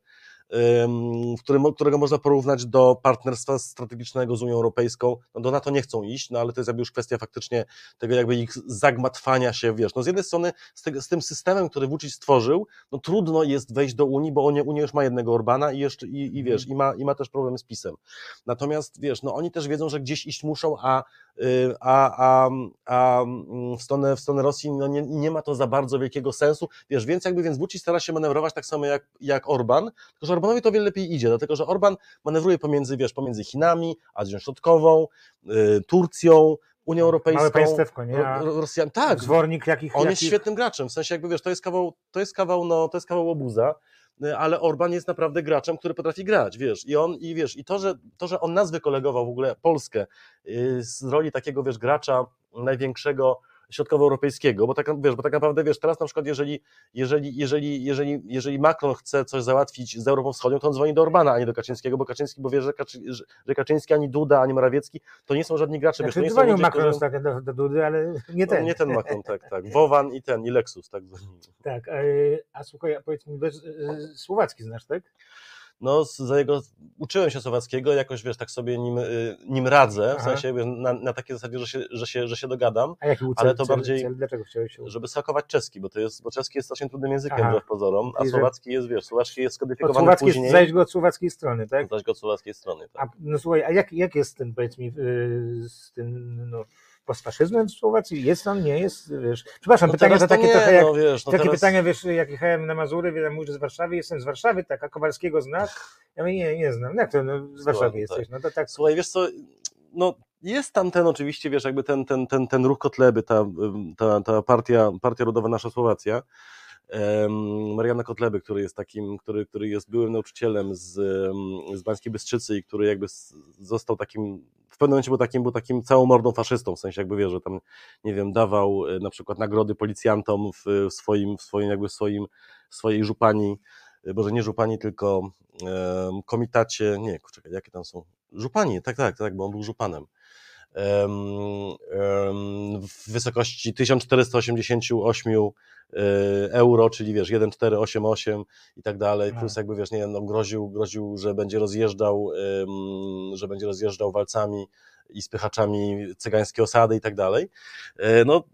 w którym, którego można porównać do partnerstwa strategicznego z Unią Europejską. No do NATO nie chcą iść, no ale to jest jakby już kwestia faktycznie tego jakby ich zagmatwania się, wiesz, no z jednej strony z, tego, z tym systemem, który Vucic stworzył, no trudno jest wejść do Unii, bo Unia, Unia już ma jednego Orbana i jeszcze, i, i wiesz, i ma, i ma też problem z PiSem. Natomiast, wiesz, no oni też wiedzą, że gdzieś iść muszą, a, y, a, a, a w, stronę, w stronę Rosji no nie, nie ma to za bardzo wielkiego sensu, wiesz, więc jakby więc Vucic stara się manewrować tak samo jak, jak Orban, tylko że Orbanowi to o wiele lepiej idzie, dlatego że Orban manewruje pomiędzy, wiesz, pomiędzy Chinami, Azją Środkową, y, Turcją, Unią Europejską, Małe państewko, nie? A Rosjan, tak, Zwornik jakich... on jest jakich... świetnym graczem, w sensie jakby wiesz, to jest kawał, to jest kawał, no, to jest kawał obuza, y, ale Orban jest naprawdę graczem, który potrafi grać, wiesz, i on, i wiesz, i to, że, to, że on nas wykolegował w ogóle Polskę y, z roli takiego, wiesz, gracza największego środkowoeuropejskiego, bo tak, wiesz, bo tak naprawdę, wiesz, teraz na przykład jeżeli, jeżeli, jeżeli, jeżeli, jeżeli Macron chce coś załatwić z Europą Wschodnią, to on dzwoni do Orbana, a nie do Kaczyńskiego, bo Kaczyński, bo wie, że, Kaczy, że, Kaczyński, ani Duda, ani Morawiecki, to nie są żadni gracze, wiesz, to Znaczy, nie są dzwonił ludzie, Macron którzy... ostatnio do, do Dudy, ale nie No, ten. nie ten Macron, tak, tak. Wowan i ten, i Lexus, tak. Tak, e, a słuchaj, a powiedz mi, bez, e, słowacki znasz, tak? No, za jego, uczyłem się słowackiego, jakoś, wiesz, tak sobie nim, y, nim radzę, w Aha. sensie, wiesz, na, na takiej zasadzie, że się, że, się, że się dogadam, A jaki był cel, Ale to cel, bardziej- cel? Dlaczego chciałeś się żeby schakować czeski, bo to jest, bo czeski jest strasznie trudnym językiem, Aha. wbrew pozorom, a że- słowacki jest, wiesz, słowacki jest od skodyfikowany słowackiej, później, zaś go od słowackiej strony, tak? zaś go od słowackiej strony, tak. A, no słuchaj, a jak, jak jest ten, powiedz mi, y, z tym, no, postfaszyzmem w Słowacji? Jest on, nie jest, wiesz? Przepraszam, No pytania to takie nie, trochę jak, no, wiesz, no takie teraz... pytania, wiesz, jak jechałem na Mazury, wiele mówisz, że z Warszawy, jestem z Warszawy, tak, a Kowalskiego znasz? Ja mówię, nie, nie znam. Jak to, no, z Warszawy Słuchaj, jesteś? No to tak, Słuchaj, wiesz co, no jest tam ten oczywiście, wiesz, jakby ten, ten, ten, ten ruch Kotleby, ta, ta, ta partia, partia Rodowa Nasza Słowacja, Mariana Kotleby, który jest takim, który, który jest byłym nauczycielem z, z Bańskiej Bystrzycy i który jakby został takim, w pewnym momencie był takim, był takim całą faszystą, w sensie jakby wiesz, że tam, nie wiem, dawał e, na przykład nagrody policjantom w, w swoim, w swoim jakby swoim, swojej żupani, e, Boże, nie żupani, tylko komitacie, nie, czekaj, jakie tam są? Żupani, tak, tak, tak, bo on był żupanem. W wysokości 1488 e, euro, czyli wiesz, 1488 i tak dalej, plus jakby wiesz, nie wiem, no, groził, groził, że będzie rozjeżdżał, że będzie rozjeżdżał walcami i spychaczami cygańskie osady i tak dalej. E, No,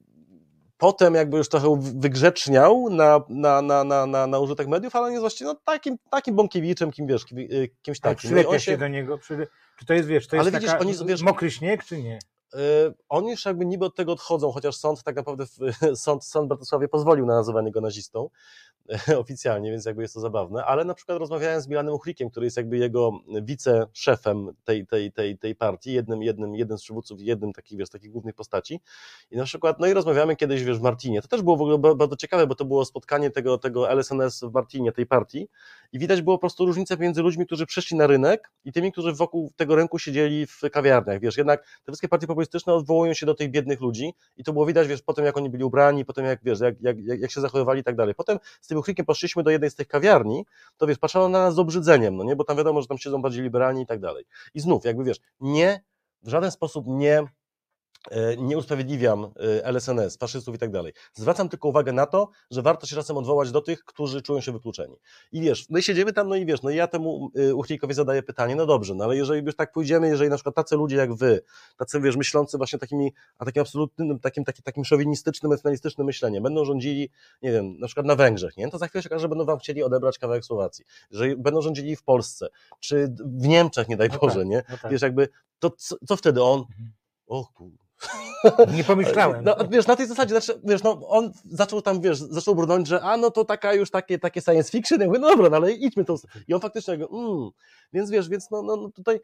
potem jakby już trochę wygrzeczniał na, na, na, na, na, na użytek mediów, ale on jest właściwie no, takim, takim Bąkiewiczem, kim wiesz, kim, y, kimś tak takim. No przylepia on się do niego, przy, czy to jest, wiesz, to Ale jest widzisz, taka, oni, wiesz- mokry śnieg, czy nie? Y, Oni już jakby niby od tego odchodzą, chociaż sąd tak naprawdę, sąd, sąd Bratysławie pozwolił na nazywanie go nazistą oficjalnie, więc jakby jest to zabawne, ale na przykład rozmawiałem z Milanem Uchlikiem, który jest jakby jego wiceszefem tej, tej, tej, tej partii, jednym, jednym, jednym z przywódców, jednym takich, wiesz, takich głównych postaci. I na przykład, no i rozmawiamy kiedyś, wiesz, w Martinie, to też było w ogóle ba- bardzo ciekawe, bo to było spotkanie tego, tego LSNS w Martinie, tej partii i widać było po prostu różnicę między ludźmi, którzy przyszli na rynek i tymi, którzy wokół tego rynku siedzieli w kawiarniach, wiesz, jednak te wszystkie partie populistyczne odwołują się do tych biednych ludzi i to było widać, wiesz, potem jak oni byli ubrani, potem jak, wiesz, jak, jak, jak się zachowywali i tak dalej. Potem z tym uchlikiem poszliśmy do jednej z tych kawiarni, to wiesz, patrzono na nas z obrzydzeniem, no nie, bo tam wiadomo, że tam siedzą bardziej liberalni i tak dalej. I znów, jakby wiesz, nie, w żaden sposób nie nie usprawiedliwiam e, LSNS, faszystów i tak dalej. Zwracam tylko uwagę na to, że warto się czasem odwołać do tych, którzy czują się wykluczeni. I wiesz, no i siedzimy tam, no i wiesz, no i ja temu y, Uchlikowi zadaję pytanie, no dobrze, no ale jeżeli już tak pójdziemy, jeżeli na przykład tacy ludzie jak wy, tacy wiesz, myślący właśnie takimi, a takim absolutnym, takim, takim, takim szowinistycznym, nacjonalistycznym myśleniem, będą rządzili, nie wiem, na przykład na Węgrzech, nie? To za chwilę się okaże, że będą wam chcieli odebrać kawałek Słowacji, że będą rządzili w Polsce, czy w Niemczech, nie daj No Boże, tak, nie? no tak. Wiesz, jakby, to co, co wtedy on? Mhm. O kur... Nie pomyślałem. No, wiesz, na tej zasadzie, znaczy, wiesz, no, on zaczął tam, wiesz, zaczął brnąć, że a, no to taka już takie, takie science fiction, ja mówię, no dobra, no ale idźmy to. I on faktycznie, jakby, mm. więc wiesz, więc no, no, no tutaj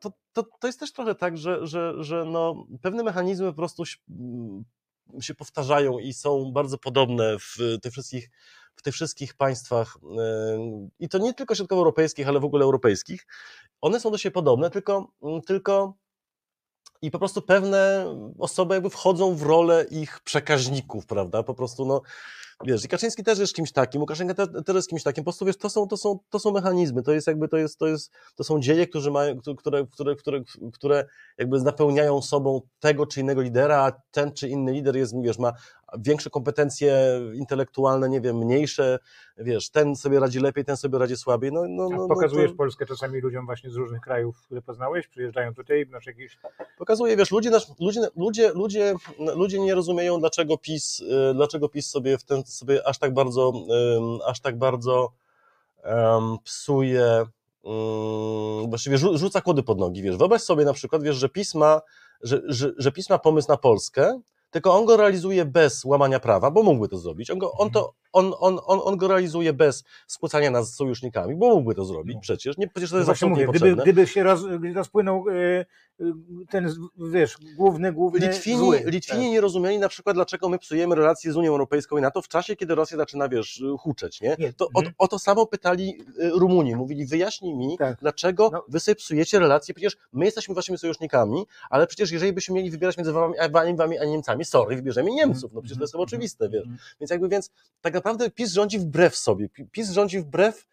to, to, to jest też trochę tak, że, że, że no, pewne mechanizmy po prostu się, mm, się powtarzają i są bardzo podobne w tych wszystkich w tych wszystkich państwach yy, i to nie tylko środkowoeuropejskich, ale w ogóle europejskich, one są do siebie podobne, tylko, mm, tylko i po prostu pewne osoby jakby wchodzą w rolę ich przekaźników, prawda? Po prostu, no, wiesz, i Kaczyński też jest kimś takim, Łukaszenka też, też jest kimś takim, po prostu, wiesz, to są, to są, to są mechanizmy, to jest jakby, to jest, to jest, to są dzieje, którzy mają, które, które, które, które jakby napełniają sobą tego czy innego lidera, a ten czy inny lider jest, wiesz, ma większe kompetencje intelektualne, nie wiem, mniejsze, wiesz, ten sobie radzi lepiej, ten sobie radzi słabiej, no, no, A no, no pokazujesz to Polskę czasami ludziom właśnie z różnych krajów, które poznałeś, przyjeżdżają tutaj, masz jakieś... pokazuje, wiesz, ludzie, nasz, ludzie, ludzie, ludzie, ludzie nie rozumieją, dlaczego PiS, y, dlaczego PiS sobie w ten, sobie aż tak bardzo, ym, aż tak bardzo em, psuje, ym, właściwie rzu- rzuca kłody pod nogi, wiesz, wyobraź sobie na przykład, wiesz, że PiS ma, że, że, że PiS ma pomysł na Polskę, tylko on go realizuje bez łamania prawa, bo mógłby to zrobić. On, go, on, to, on, on, on, on go realizuje bez skłócania nas z sojusznikami, bo mógłby to zrobić No. przecież. Nie, przecież to No jest absolutnie mówię, gdyby, gdyby się roz, rozpłynął e, e, ten, wiesz, główny, główny Litwini, zły. Litwini Tak. nie rozumieli na przykład, dlaczego my psujemy relacje z Unią Europejską i NATO w czasie, kiedy Rosja zaczyna, wiesz, huczeć, nie? Nie, To o, mhm. o to samo pytali y, Rumuni. Mówili, wyjaśnij mi, Tak. dlaczego No. wy sobie psujecie relacje, przecież my jesteśmy waszymi sojusznikami, ale przecież jeżeli byśmy mieli wybierać między wami, a wami, wami a Niemcami, sorry, wybierzemy Niemców, no przecież to jest chyba Mhm. oczywiste, wiesz. Mhm. Więc jakby, więc tak naprawdę PiS rządzi wbrew sobie. Pi- PiS rządzi wbrew,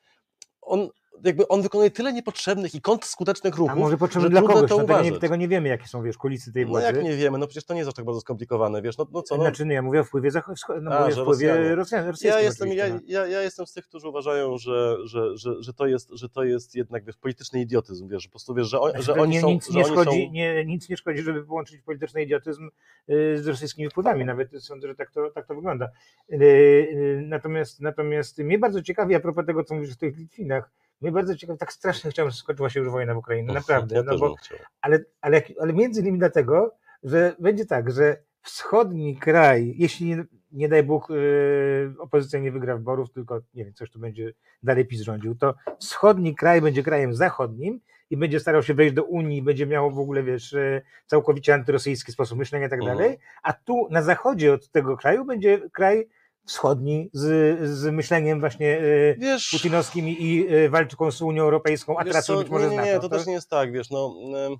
on jakby on wykonuje tyle niepotrzebnych i kontrskutecznych ruchów, A może potrzebny dla kogoś, to no tego, nie, tego nie wiemy, jakie są, wiesz, kulisy tej No władzy. jak nie wiemy, no przecież to nie jest aż tak bardzo skomplikowane, wiesz, no, no co, no, Znaczy, nie, ja mówię o wpływie, zachod... no, A, mówię o wpływie. Rosjan, rosyjskim ja jestem, ja, no. ja, ja jestem z tych, którzy uważają, że, że, że, że, to, jest, że to jest jednak wiesz, polityczny idiotyzm, wiesz, po prostu wiesz, że, on, Znaczy, że oni nie, są, nic, nie szkodzi, są nie, nic nie szkodzi, żeby połączyć polityczny idiotyzm y, z rosyjskimi wpływami. Nawet sądzę, że tak to, tak to wygląda. Y, y, Natomiast, natomiast mnie bardzo ciekawi, a propos tego, co mówisz o tych Litwinach, mnie bardzo ciekawi, tak strasznie chciałem, że skończyła się już wojna w Ukrainie, naprawdę. ja no bo, ale, ale, ale między innymi dlatego, że będzie tak, że wschodni kraj, jeśli nie, nie daj Bóg yy, opozycja nie wygra wyborów, tylko nie wiem, coś tu będzie dalej PiS rządził, to wschodni kraj będzie krajem zachodnim i będzie starał się wejść do Unii, będzie miał w ogóle, wiesz, yy, całkowicie antyrosyjski sposób myślenia i tak Mhm. dalej, a tu na zachodzie od tego kraju będzie kraj wschodni z, z myśleniem właśnie yy, Wiesz, putinowskim i yy, walką z Unią Europejską, a tracą co, być może nie, nie, nie, to też nie jest tak, wiesz, no... em,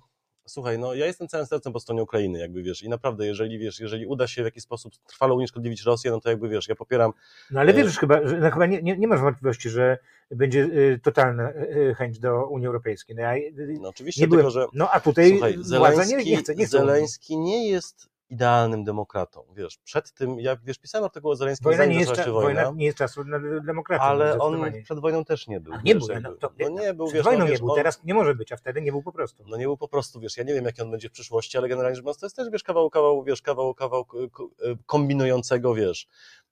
Słuchaj, no ja jestem całym sercem po stronie Ukrainy, jakby wiesz, i naprawdę, jeżeli wiesz, jeżeli uda się w jakiś sposób trwale unieszkodliwić Rosję, no to jakby wiesz, ja popieram No ale E, wiesz chyba, że no, chyba nie, nie, nie masz wątpliwości, że będzie y, totalna y, chęć do Unii Europejskiej. No, ja, y, No oczywiście, nie byłem, tylko że no a tutaj słuchaj, władza nie, Zeleński, nie chce. Nie chce. Zeleński nie jest idealnym demokratą. Wiesz, przed tym, ja wiesz, pisałem artykuł o Zeleńskim, Wojna nie, jest, cza- wojna, wojna nie jest czasu na demokrację. ale on przed wojną też nie był. A nie wiesz, był, no, to, no nie był, przed wiesz, wojną no, nie wiesz, był, on, teraz nie może być, a wtedy nie był po prostu. no nie był po prostu, wiesz, ja nie wiem, jaki on będzie w przyszłości, ale generalnie rzecz biorąc, to jest też, wiesz, kawał, kawał, wiesz, kawał, kawał k- kombinującego, wiesz,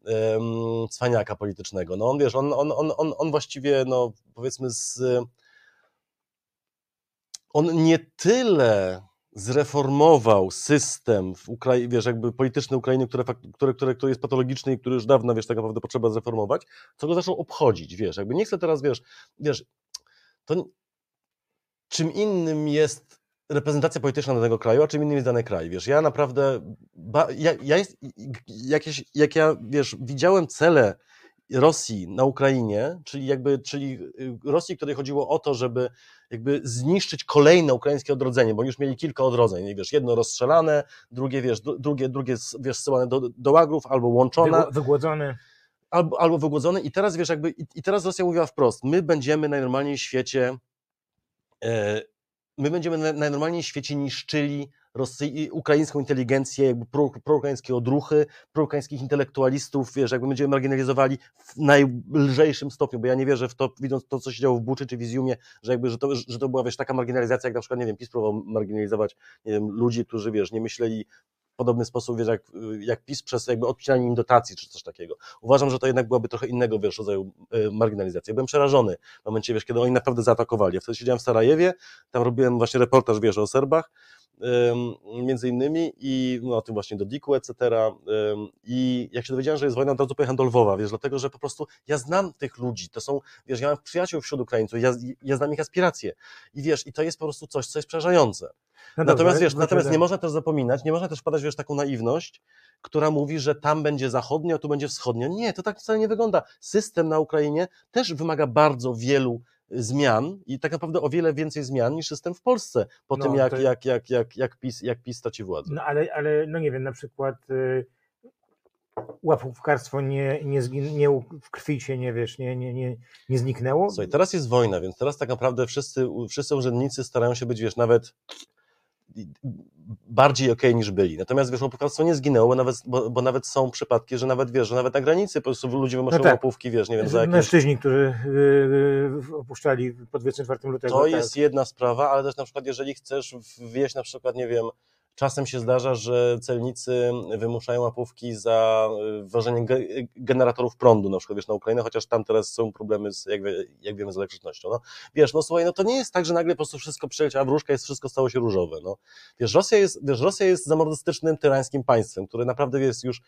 em, cwaniaka politycznego. No on, wiesz, on, on, on, on, on właściwie, no powiedzmy z... On nie tyle zreformował system w Ukrai- wiesz, jakby polityczny Ukrainy, który, fak- który, który, który jest patologiczny i który już dawno, wiesz, tak naprawdę potrzeba zreformować, co go zaczął obchodzić, wiesz, jakby nie chcę teraz, wiesz, wiesz, to czym innym jest reprezentacja polityczna danego kraju, a czym innym jest dany kraj, wiesz, ja naprawdę, ba, ja, ja jest, jakieś, jak ja, wiesz, widziałem cele Rosji na Ukrainie, czyli jakby, czyli y, Rosji, której chodziło o to, żeby jakby zniszczyć kolejne ukraińskie odrodzenie, bo już mieli kilka odrodzeń, wiesz, jedno rozstrzelane, drugie, wiesz, dru- drugie, drugie, wiesz, zsyłane do, do łagrów albo łączone, Wygło- Wygłodzony. albo, albo wygłodzone i teraz, wiesz, jakby, i, teraz Rosja mówiła wprost, my będziemy najnormalniej w świecie, e, my będziemy na- najnormalniej w świecie niszczyli Rosy, ukraińską inteligencję, jakby pro, proukraińskie odruchy, proukraińskich intelektualistów, wiesz, jakby będziemy marginalizowali w najlżejszym stopniu, bo ja nie wierzę w to, widząc to, co się działo w Buczy czy w Izjumie, że jakby, że to, że to była, wiesz, taka marginalizacja, jak na przykład, nie wiem, PiS próbował marginalizować, nie wiem, ludzi, którzy, wiesz, nie myśleli w podobny sposób, wiesz, jak, jak PiS przez jakby odcinanie im dotacji czy coś takiego. Uważam, że to jednak byłaby trochę innego, wiesz, rodzaju y, marginalizacji. Ja byłem przerażony w momencie, wiesz, kiedy oni naprawdę zaatakowali. Ja wtedy siedziałem w Sarajewie, tam robiłem właśnie reportaż, wiesz, o Serbach, między innymi i no, o tym właśnie do Diku, etc. I jak się dowiedziałem, że jest wojna, od razu pojechałem do Lwowa, wiesz, dlatego, że po prostu ja znam tych ludzi, to są, wiesz, ja mam przyjaciół wśród Ukraińców, ja, ja znam ich aspiracje i wiesz, i to jest po prostu coś, co jest przerażające. No Natomiast dobrze, wiesz, natomiast nie można też zapominać, nie można też wpadać wiesz, taką naiwność, która mówi, że tam będzie zachodnio, a tu będzie wschodnio. Nie, to tak wcale nie wygląda. System na Ukrainie też wymaga bardzo wielu zmian i tak naprawdę o wiele więcej zmian niż system w Polsce po No, tym, jak, to- jak, jak, jak, jak, PiS, jak PiS straci władzę. No ale, ale no nie wiem, na przykład y, łapówkarstwo nie, nie, zgin, nie w krwi się nie wiesz, nie, nie, nie, nie zniknęło. Słuchaj, teraz jest wojna, więc teraz tak naprawdę wszyscy, wszyscy urzędnicy starają się być, wiesz, nawet bardziej okej okay niż byli. Natomiast wiesz, łapówkarstwo nie zginęło, bo nawet, bo, bo, nawet są przypadki, że nawet wiesz, że nawet na granicy po prostu ludzie wymuszają no tak. łapówki, wiesz, nie wiem, za jakieś... Mężczyźni, którzy yy, opuszczali po 24 lutego. To tak. jest jedna sprawa, ale też na przykład jeżeli chcesz wieść na przykład, nie wiem, Czasem się zdarza, że celnicy wymuszają łapówki za y, wwożenie generatorów prądu, na przykład wiesz, na Ukrainę, chociaż tam teraz są problemy, z, jak, jak wiemy, z elektrycznością. No, wiesz, no słuchaj, no to nie jest tak, że nagle po prostu wszystko przyleciała wróżka i wszystko stało się różowe. No. Wiesz, Rosja jest, wiesz, Rosja jest zamordystycznym, tyrańskim państwem, które naprawdę jest już,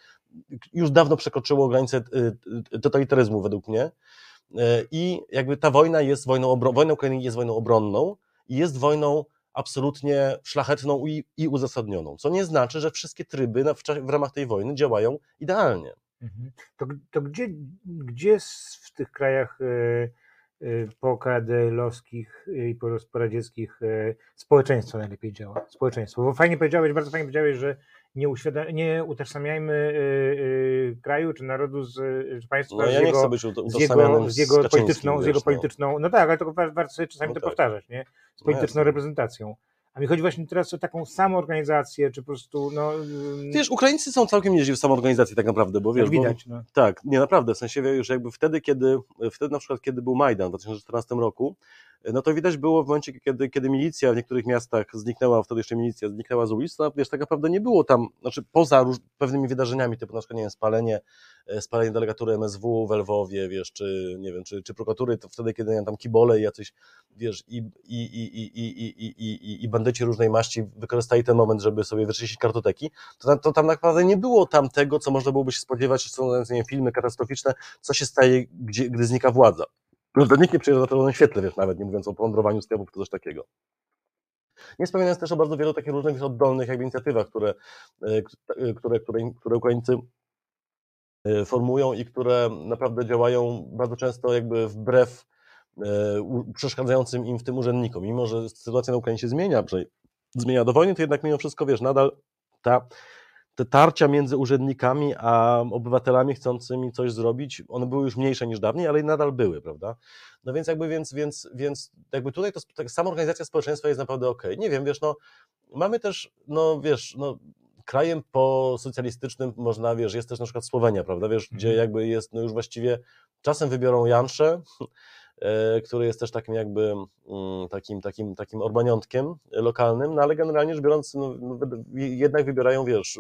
już dawno przekroczyło granicę y, y, totalitaryzmu według mnie. I jakby ta wojna jest wojną, wojna Ukrainy jest wojną obronną i jest wojną absolutnie szlachetną i, i uzasadnioną. Co nie znaczy, że wszystkie tryby w, w, ramach tej wojny działają idealnie. Mhm. To, to gdzie, gdzie w tych krajach y, y, pokadelowskich i poradzieckich y, społeczeństwo najlepiej działa? Społeczeństwo. Bo fajnie powiedziałeś, bardzo fajnie powiedziałeś, że nie, uświadam, nie utożsamiajmy y, y, kraju czy narodu z czy państwa no, ja z, jego, z, jego, z jego polityczną, z jego polityczną, no. no tak, ale to warto sobie czasami no to tak. powtarzać, nie? Z polityczną no reprezentacją. A mi chodzi właśnie teraz o taką samoorganizację, czy po prostu, no... Wiesz, Ukraińcy są całkiem nieźli w samoorganizacji tak naprawdę, bo wiesz... widać, bo, no. Tak, nie, naprawdę, w sensie, że jakby wtedy, kiedy, wtedy na przykład, kiedy był Majdan w 2014 roku, no to widać było w momencie, kiedy, kiedy milicja w niektórych miastach zniknęła, wtedy jeszcze milicja zniknęła z ulic, no wiesz, tak naprawdę nie było tam, znaczy poza róż, pewnymi wydarzeniami, typu na przykład, nie wiem, spalenie, spalenie delegatury MSW w Lwowie, wiesz, czy, nie wiem, czy, czy prokuratury, to wtedy, kiedy nie tam kibole i jacyś, wiesz, i, i, i, i, i, i, i, i bandyci różnej maści wykorzystali ten moment, żeby sobie wyczyścić kartoteki, to tam, to tam naprawdę nie było tam tego, co można byłoby się spodziewać, że są nie wiem, filmy katastroficzne, co się staje, gdzie, gdy znika władza. Prawda, nikt nie przyjeżdża na czerwonym świetle, wiesz, nawet nie mówiąc o plądrowaniu sklepów czy coś takiego. Nie wspominając też o bardzo wielu takich różnych oddolnych jakby inicjatywach, które, które, które, które Ukraińcy formują i które naprawdę działają bardzo często jakby wbrew przeszkadzającym im w tym urzędnikom. Mimo, że sytuacja na Ukrainie się zmienia, zmienia do wojny, to jednak mimo wszystko, wiesz, nadal ta te tarcia między urzędnikami a obywatelami chcącymi coś zrobić, one były już mniejsze niż dawniej, ale nadal były, prawda? No więc jakby, więc, więc, więc jakby tutaj to, tak, sama organizacja społeczeństwa jest naprawdę okej. Okay. Nie wiem, wiesz, no mamy też, no wiesz, no krajem posocjalistycznym można, wiesz, jest też na przykład Słowenia, prawda, wiesz, gdzie mhm. jakby jest, no już właściwie czasem wybiorą Jansze, który jest też takim jakby mm, takim, takim, takim orbaniątkiem lokalnym, no ale generalnie rzecz biorąc, no, no jednak wybierają, wiesz,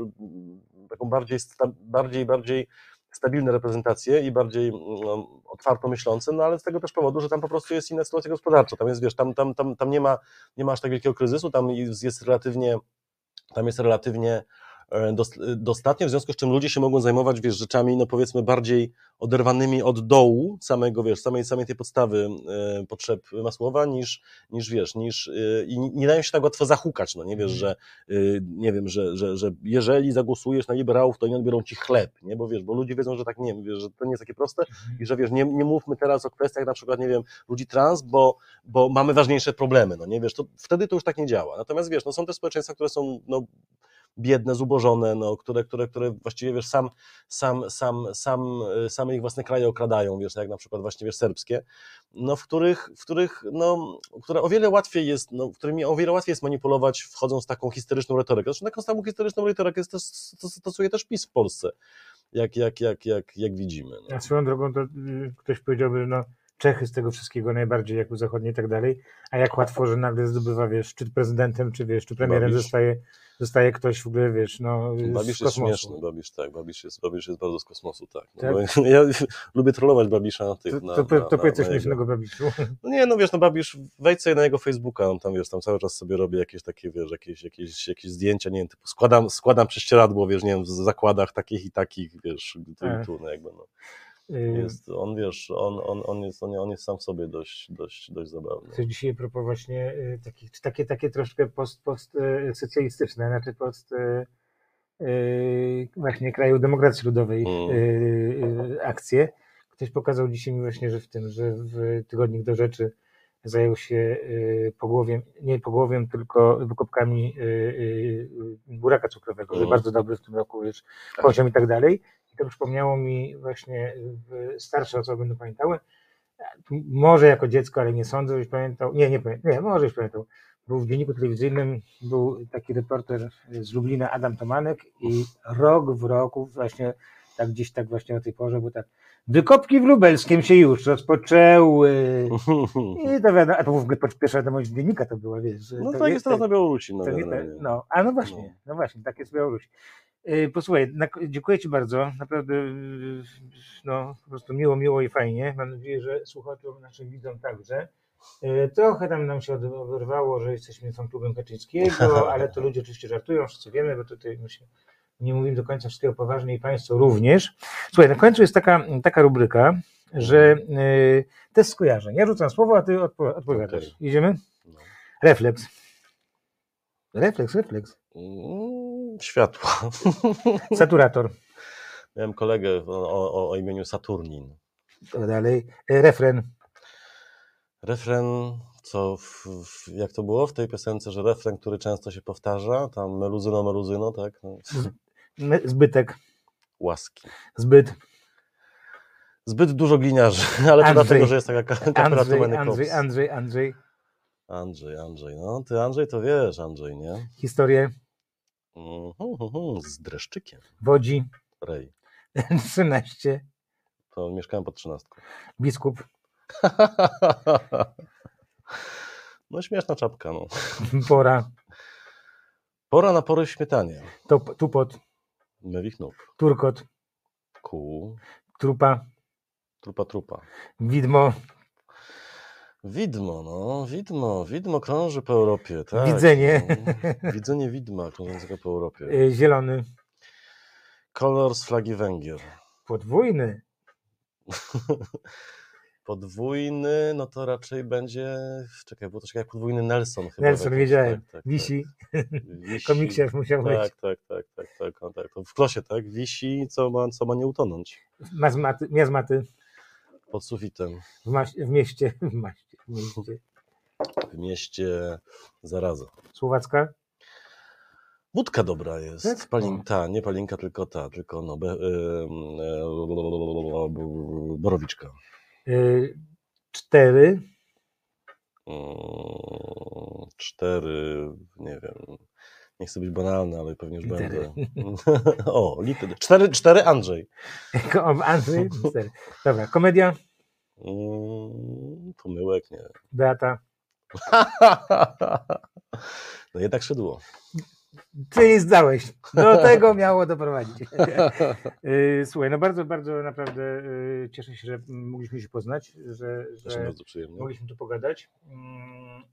taką bardziej, bardziej, bardziej stabilne reprezentacje i bardziej no, otwarto myślące, no ale z tego też powodu, że tam po prostu jest inna sytuacja gospodarcza. Tam jest, wiesz, tam, tam, tam, tam nie, ma, nie ma aż tak wielkiego kryzysu, tam jest relatywnie, tam jest relatywnie E, dostatnio, w związku z czym ludzie się mogą zajmować, wiesz, rzeczami, no powiedzmy, bardziej oderwanymi od dołu samego, wiesz, samej, samej tej podstawy e, potrzeb masłowa, niż, niż wiesz, niż e, i nie dają się tak łatwo zahukać, no nie wiesz, że nie wiem, że, że, że jeżeli zagłosujesz na liberałów, to nie odbiorą ci chleb, nie, bo wiesz, bo ludzie wiedzą, że tak nie, wiesz, że to nie jest takie proste mhm. i że wiesz, nie, nie mówmy teraz o kwestiach na przykład, nie wiem, ludzi trans, bo, bo mamy ważniejsze problemy, no nie wiesz, to wtedy to już tak nie działa. Natomiast wiesz, no są te społeczeństwa, które są, no biedne, zubożone, no, które, które, które właściwie wiesz, sam, sam, sam, sam, same ich własne kraje okradają, wiesz, jak na przykład właśnie wiesz, serbskie, no, w których, w których no, które o wiele łatwiej jest, no, którymi o wiele łatwiej jest manipulować, wchodząc z taką historyczną retorykę. Zresztą taką samą historyczną retorykę stosuje też PiS w Polsce, jak, jak, jak, jak, jak widzimy. No. A swoją drogą to y, ktoś powiedziałby, no, Czechy z tego wszystkiego najbardziej, jak u zachodniej i tak dalej, a jak łatwo, że nagle zdobywa, wiesz, czy prezydentem, czy wiesz, czy premierem zostaje zostaje ktoś w ogóle, wiesz, no Babisz jest śmieszny, Babisz, tak, Babisz jest, Babisz jest bardzo z kosmosu, tak. No, tak? ja lubię trollować Babisza na tych, To, na, to, to, to powiedz coś śmiesznego Babiszu. No nie, no wiesz, no Babisz, wejdź sobie na jego Facebooka, on tam, wiesz, tam cały czas sobie robi jakieś takie, wiesz, jakieś, jakieś, jakieś zdjęcia, nie wiem, typu składam, składam prześcieradło, wiesz, nie wiem, w zakładach takich i takich, wiesz, tu i tak. tu, no jakby, no. Jest, on wiesz, on, on, on, jest, on, on jest sam w sobie dość, dość, dość zabawny. Coś dzisiaj propos właśnie y, takich, takie, takie troszkę post, post y, socjalistyczne, znaczy post y, właśnie kraju demokracji ludowej mm. akcje. Ktoś pokazał dzisiaj mi właśnie, że w tym, że w tygodnik do rzeczy zajął się pogłowiem, nie pogłowiem, tylko wykopkami buraka cukrowego, mm. że bardzo dobry w tym roku już poziom i tak dalej. I to przypomniało mi właśnie starsze osoby będą pamiętały, może jako dziecko, ale nie sądzę, żeś pamiętał, nie, nie pamiętam, nie, może już pamiętał, był w dzienniku telewizyjnym, był taki reporter z Lublina, Adam Tomanek i rok w roku, właśnie tak gdzieś tak właśnie o tej porze, bo tak wykopki w Lubelskiem się już rozpoczęły. I to wiadomo, a to w pierwsza wiadomość dziennika to była, wiesz. No to tak jest teraz na Białorusi. No, generalnie. no, a no właśnie, no właśnie, tak jest w Białorusi. Yy, Posłuchaj, dziękuję Ci bardzo, naprawdę yy, no, po prostu miło, miło i fajnie. Mam nadzieję, że słuchaczom naszym widzom także. Yy, Trochę tam nam się od- oberwało, że jesteśmy fanklubem Kaczyńskiego, ale to ludzie oczywiście żartują, wszyscy wiemy, bo tutaj my się nie mówimy do końca wszystkiego poważnie i Państwo również. Słuchaj, na końcu jest taka, taka rubryka, że test skojarzeń. Ja rzucam słowo, a Ty odpo- odpowiadasz. Idziemy? No. Refleks. Refleks, refleks. Światła. Saturator. Miałem kolegę o, o, o imieniu Saturnin. To dalej. E, Refren. Refren, co w, w, jak to było w tej piosence, że refren, który często się powtarza, tam meluzyno, meluzyno, tak? No, Zbytek. łaski. Zbyt. Zbyt dużo gliniarzy, ale to Andrzej. dlatego, że jest taka kapela Andrzej, Andrzej, Kops. Andrzej, Andrzej. Andrzej, Andrzej. No, ty Andrzej to wiesz, Andrzej, nie? Historię. Z dreszczykiem. Wodzi. Rej. 13. To mieszkałem pod trzynastką. Biskup. No śmieszna czapka, no. Pora. Pora na pory w śmietanie. Top, tupot. Mewich nóg. Turkot. Kół. Trupa. Trupa, trupa. Widmo. Widmo, no, widmo, widmo krąży po Europie, tak. Widzenie. No, widzenie widma krążącego po Europie. e, Zielony. Kolor z flagi Węgier. Podwójny. Podwójny, no to raczej będzie, czekaj, było to jak podwójny Nelson chyba. Nelson, w jakimś- wiedziałem. tak, tak, Wisi. tak. Wisi. Komiksie musiał być. Tak, tak, tak, tak, tak, tak. W klosie, tak? Wisi, co ma, co ma nie utonąć. Mazmaty, miazmaty. Pod sufitem. W, maś, w mieście. W maście. W mieście. W mieście zaraza. Słowacka. Wódka dobra jest. Tak? Palin, ta, nie palinka, tylko ta, tylko no, be, e, borowiczka. Y, cztery. Mm, Cztery, nie wiem. Nie chcę być banalny, ale pewnie już Litery. będę. o, litery. Cztery, cztery Andrzej. Andrzej. Cztery. Dobra. Komedia. Mm, pomyłek, nie. Beata. No jednak szydło. Ty zdałeś. Do tego miało doprowadzić. Y, Słuchaj, no bardzo, bardzo naprawdę y, cieszę się, że mogliśmy się poznać, że, że bardzo przyjemnie. mogliśmy tu pogadać. Mm,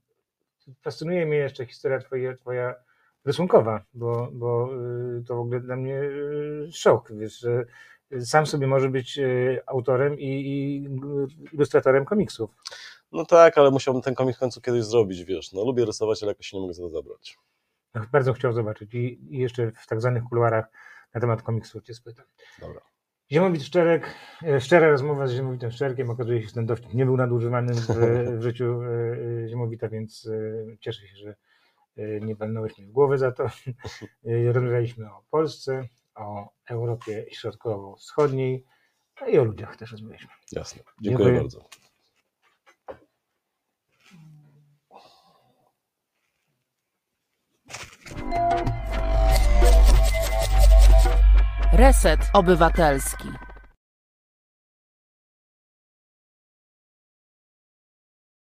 Fascynuje mnie jeszcze historia twoja, twoja rysunkowa, bo, bo y, to w ogóle dla mnie y, szok, wiesz, że sam sobie może być y, autorem i, i ilustratorem komiksów. No tak, ale musiałbym ten komik w końcu kiedyś zrobić, wiesz. No lubię rysować, ale jakoś się nie mogę za to zabrać. No, Bardzo chciał zobaczyć i, i jeszcze w tak zwanych kuluarach na temat komiksu cię spytam. Dobra. Ziemowit Szczerek, e, szczera rozmowa z Ziemowitem Szczerkiem, okazuje się, że ten dowcip nie był nadużywany w, w życiu e, e, Ziemowita, więc cieszę się, że nie walnąłeś mi w głowę za to. E, Rozmawialiśmy o Polsce, o Europie Środkowo-Wschodniej no i o ludziach też rozmawialiśmy. Jasne. Dziękuję, Dziękuję. bardzo. Reset Obywatelski.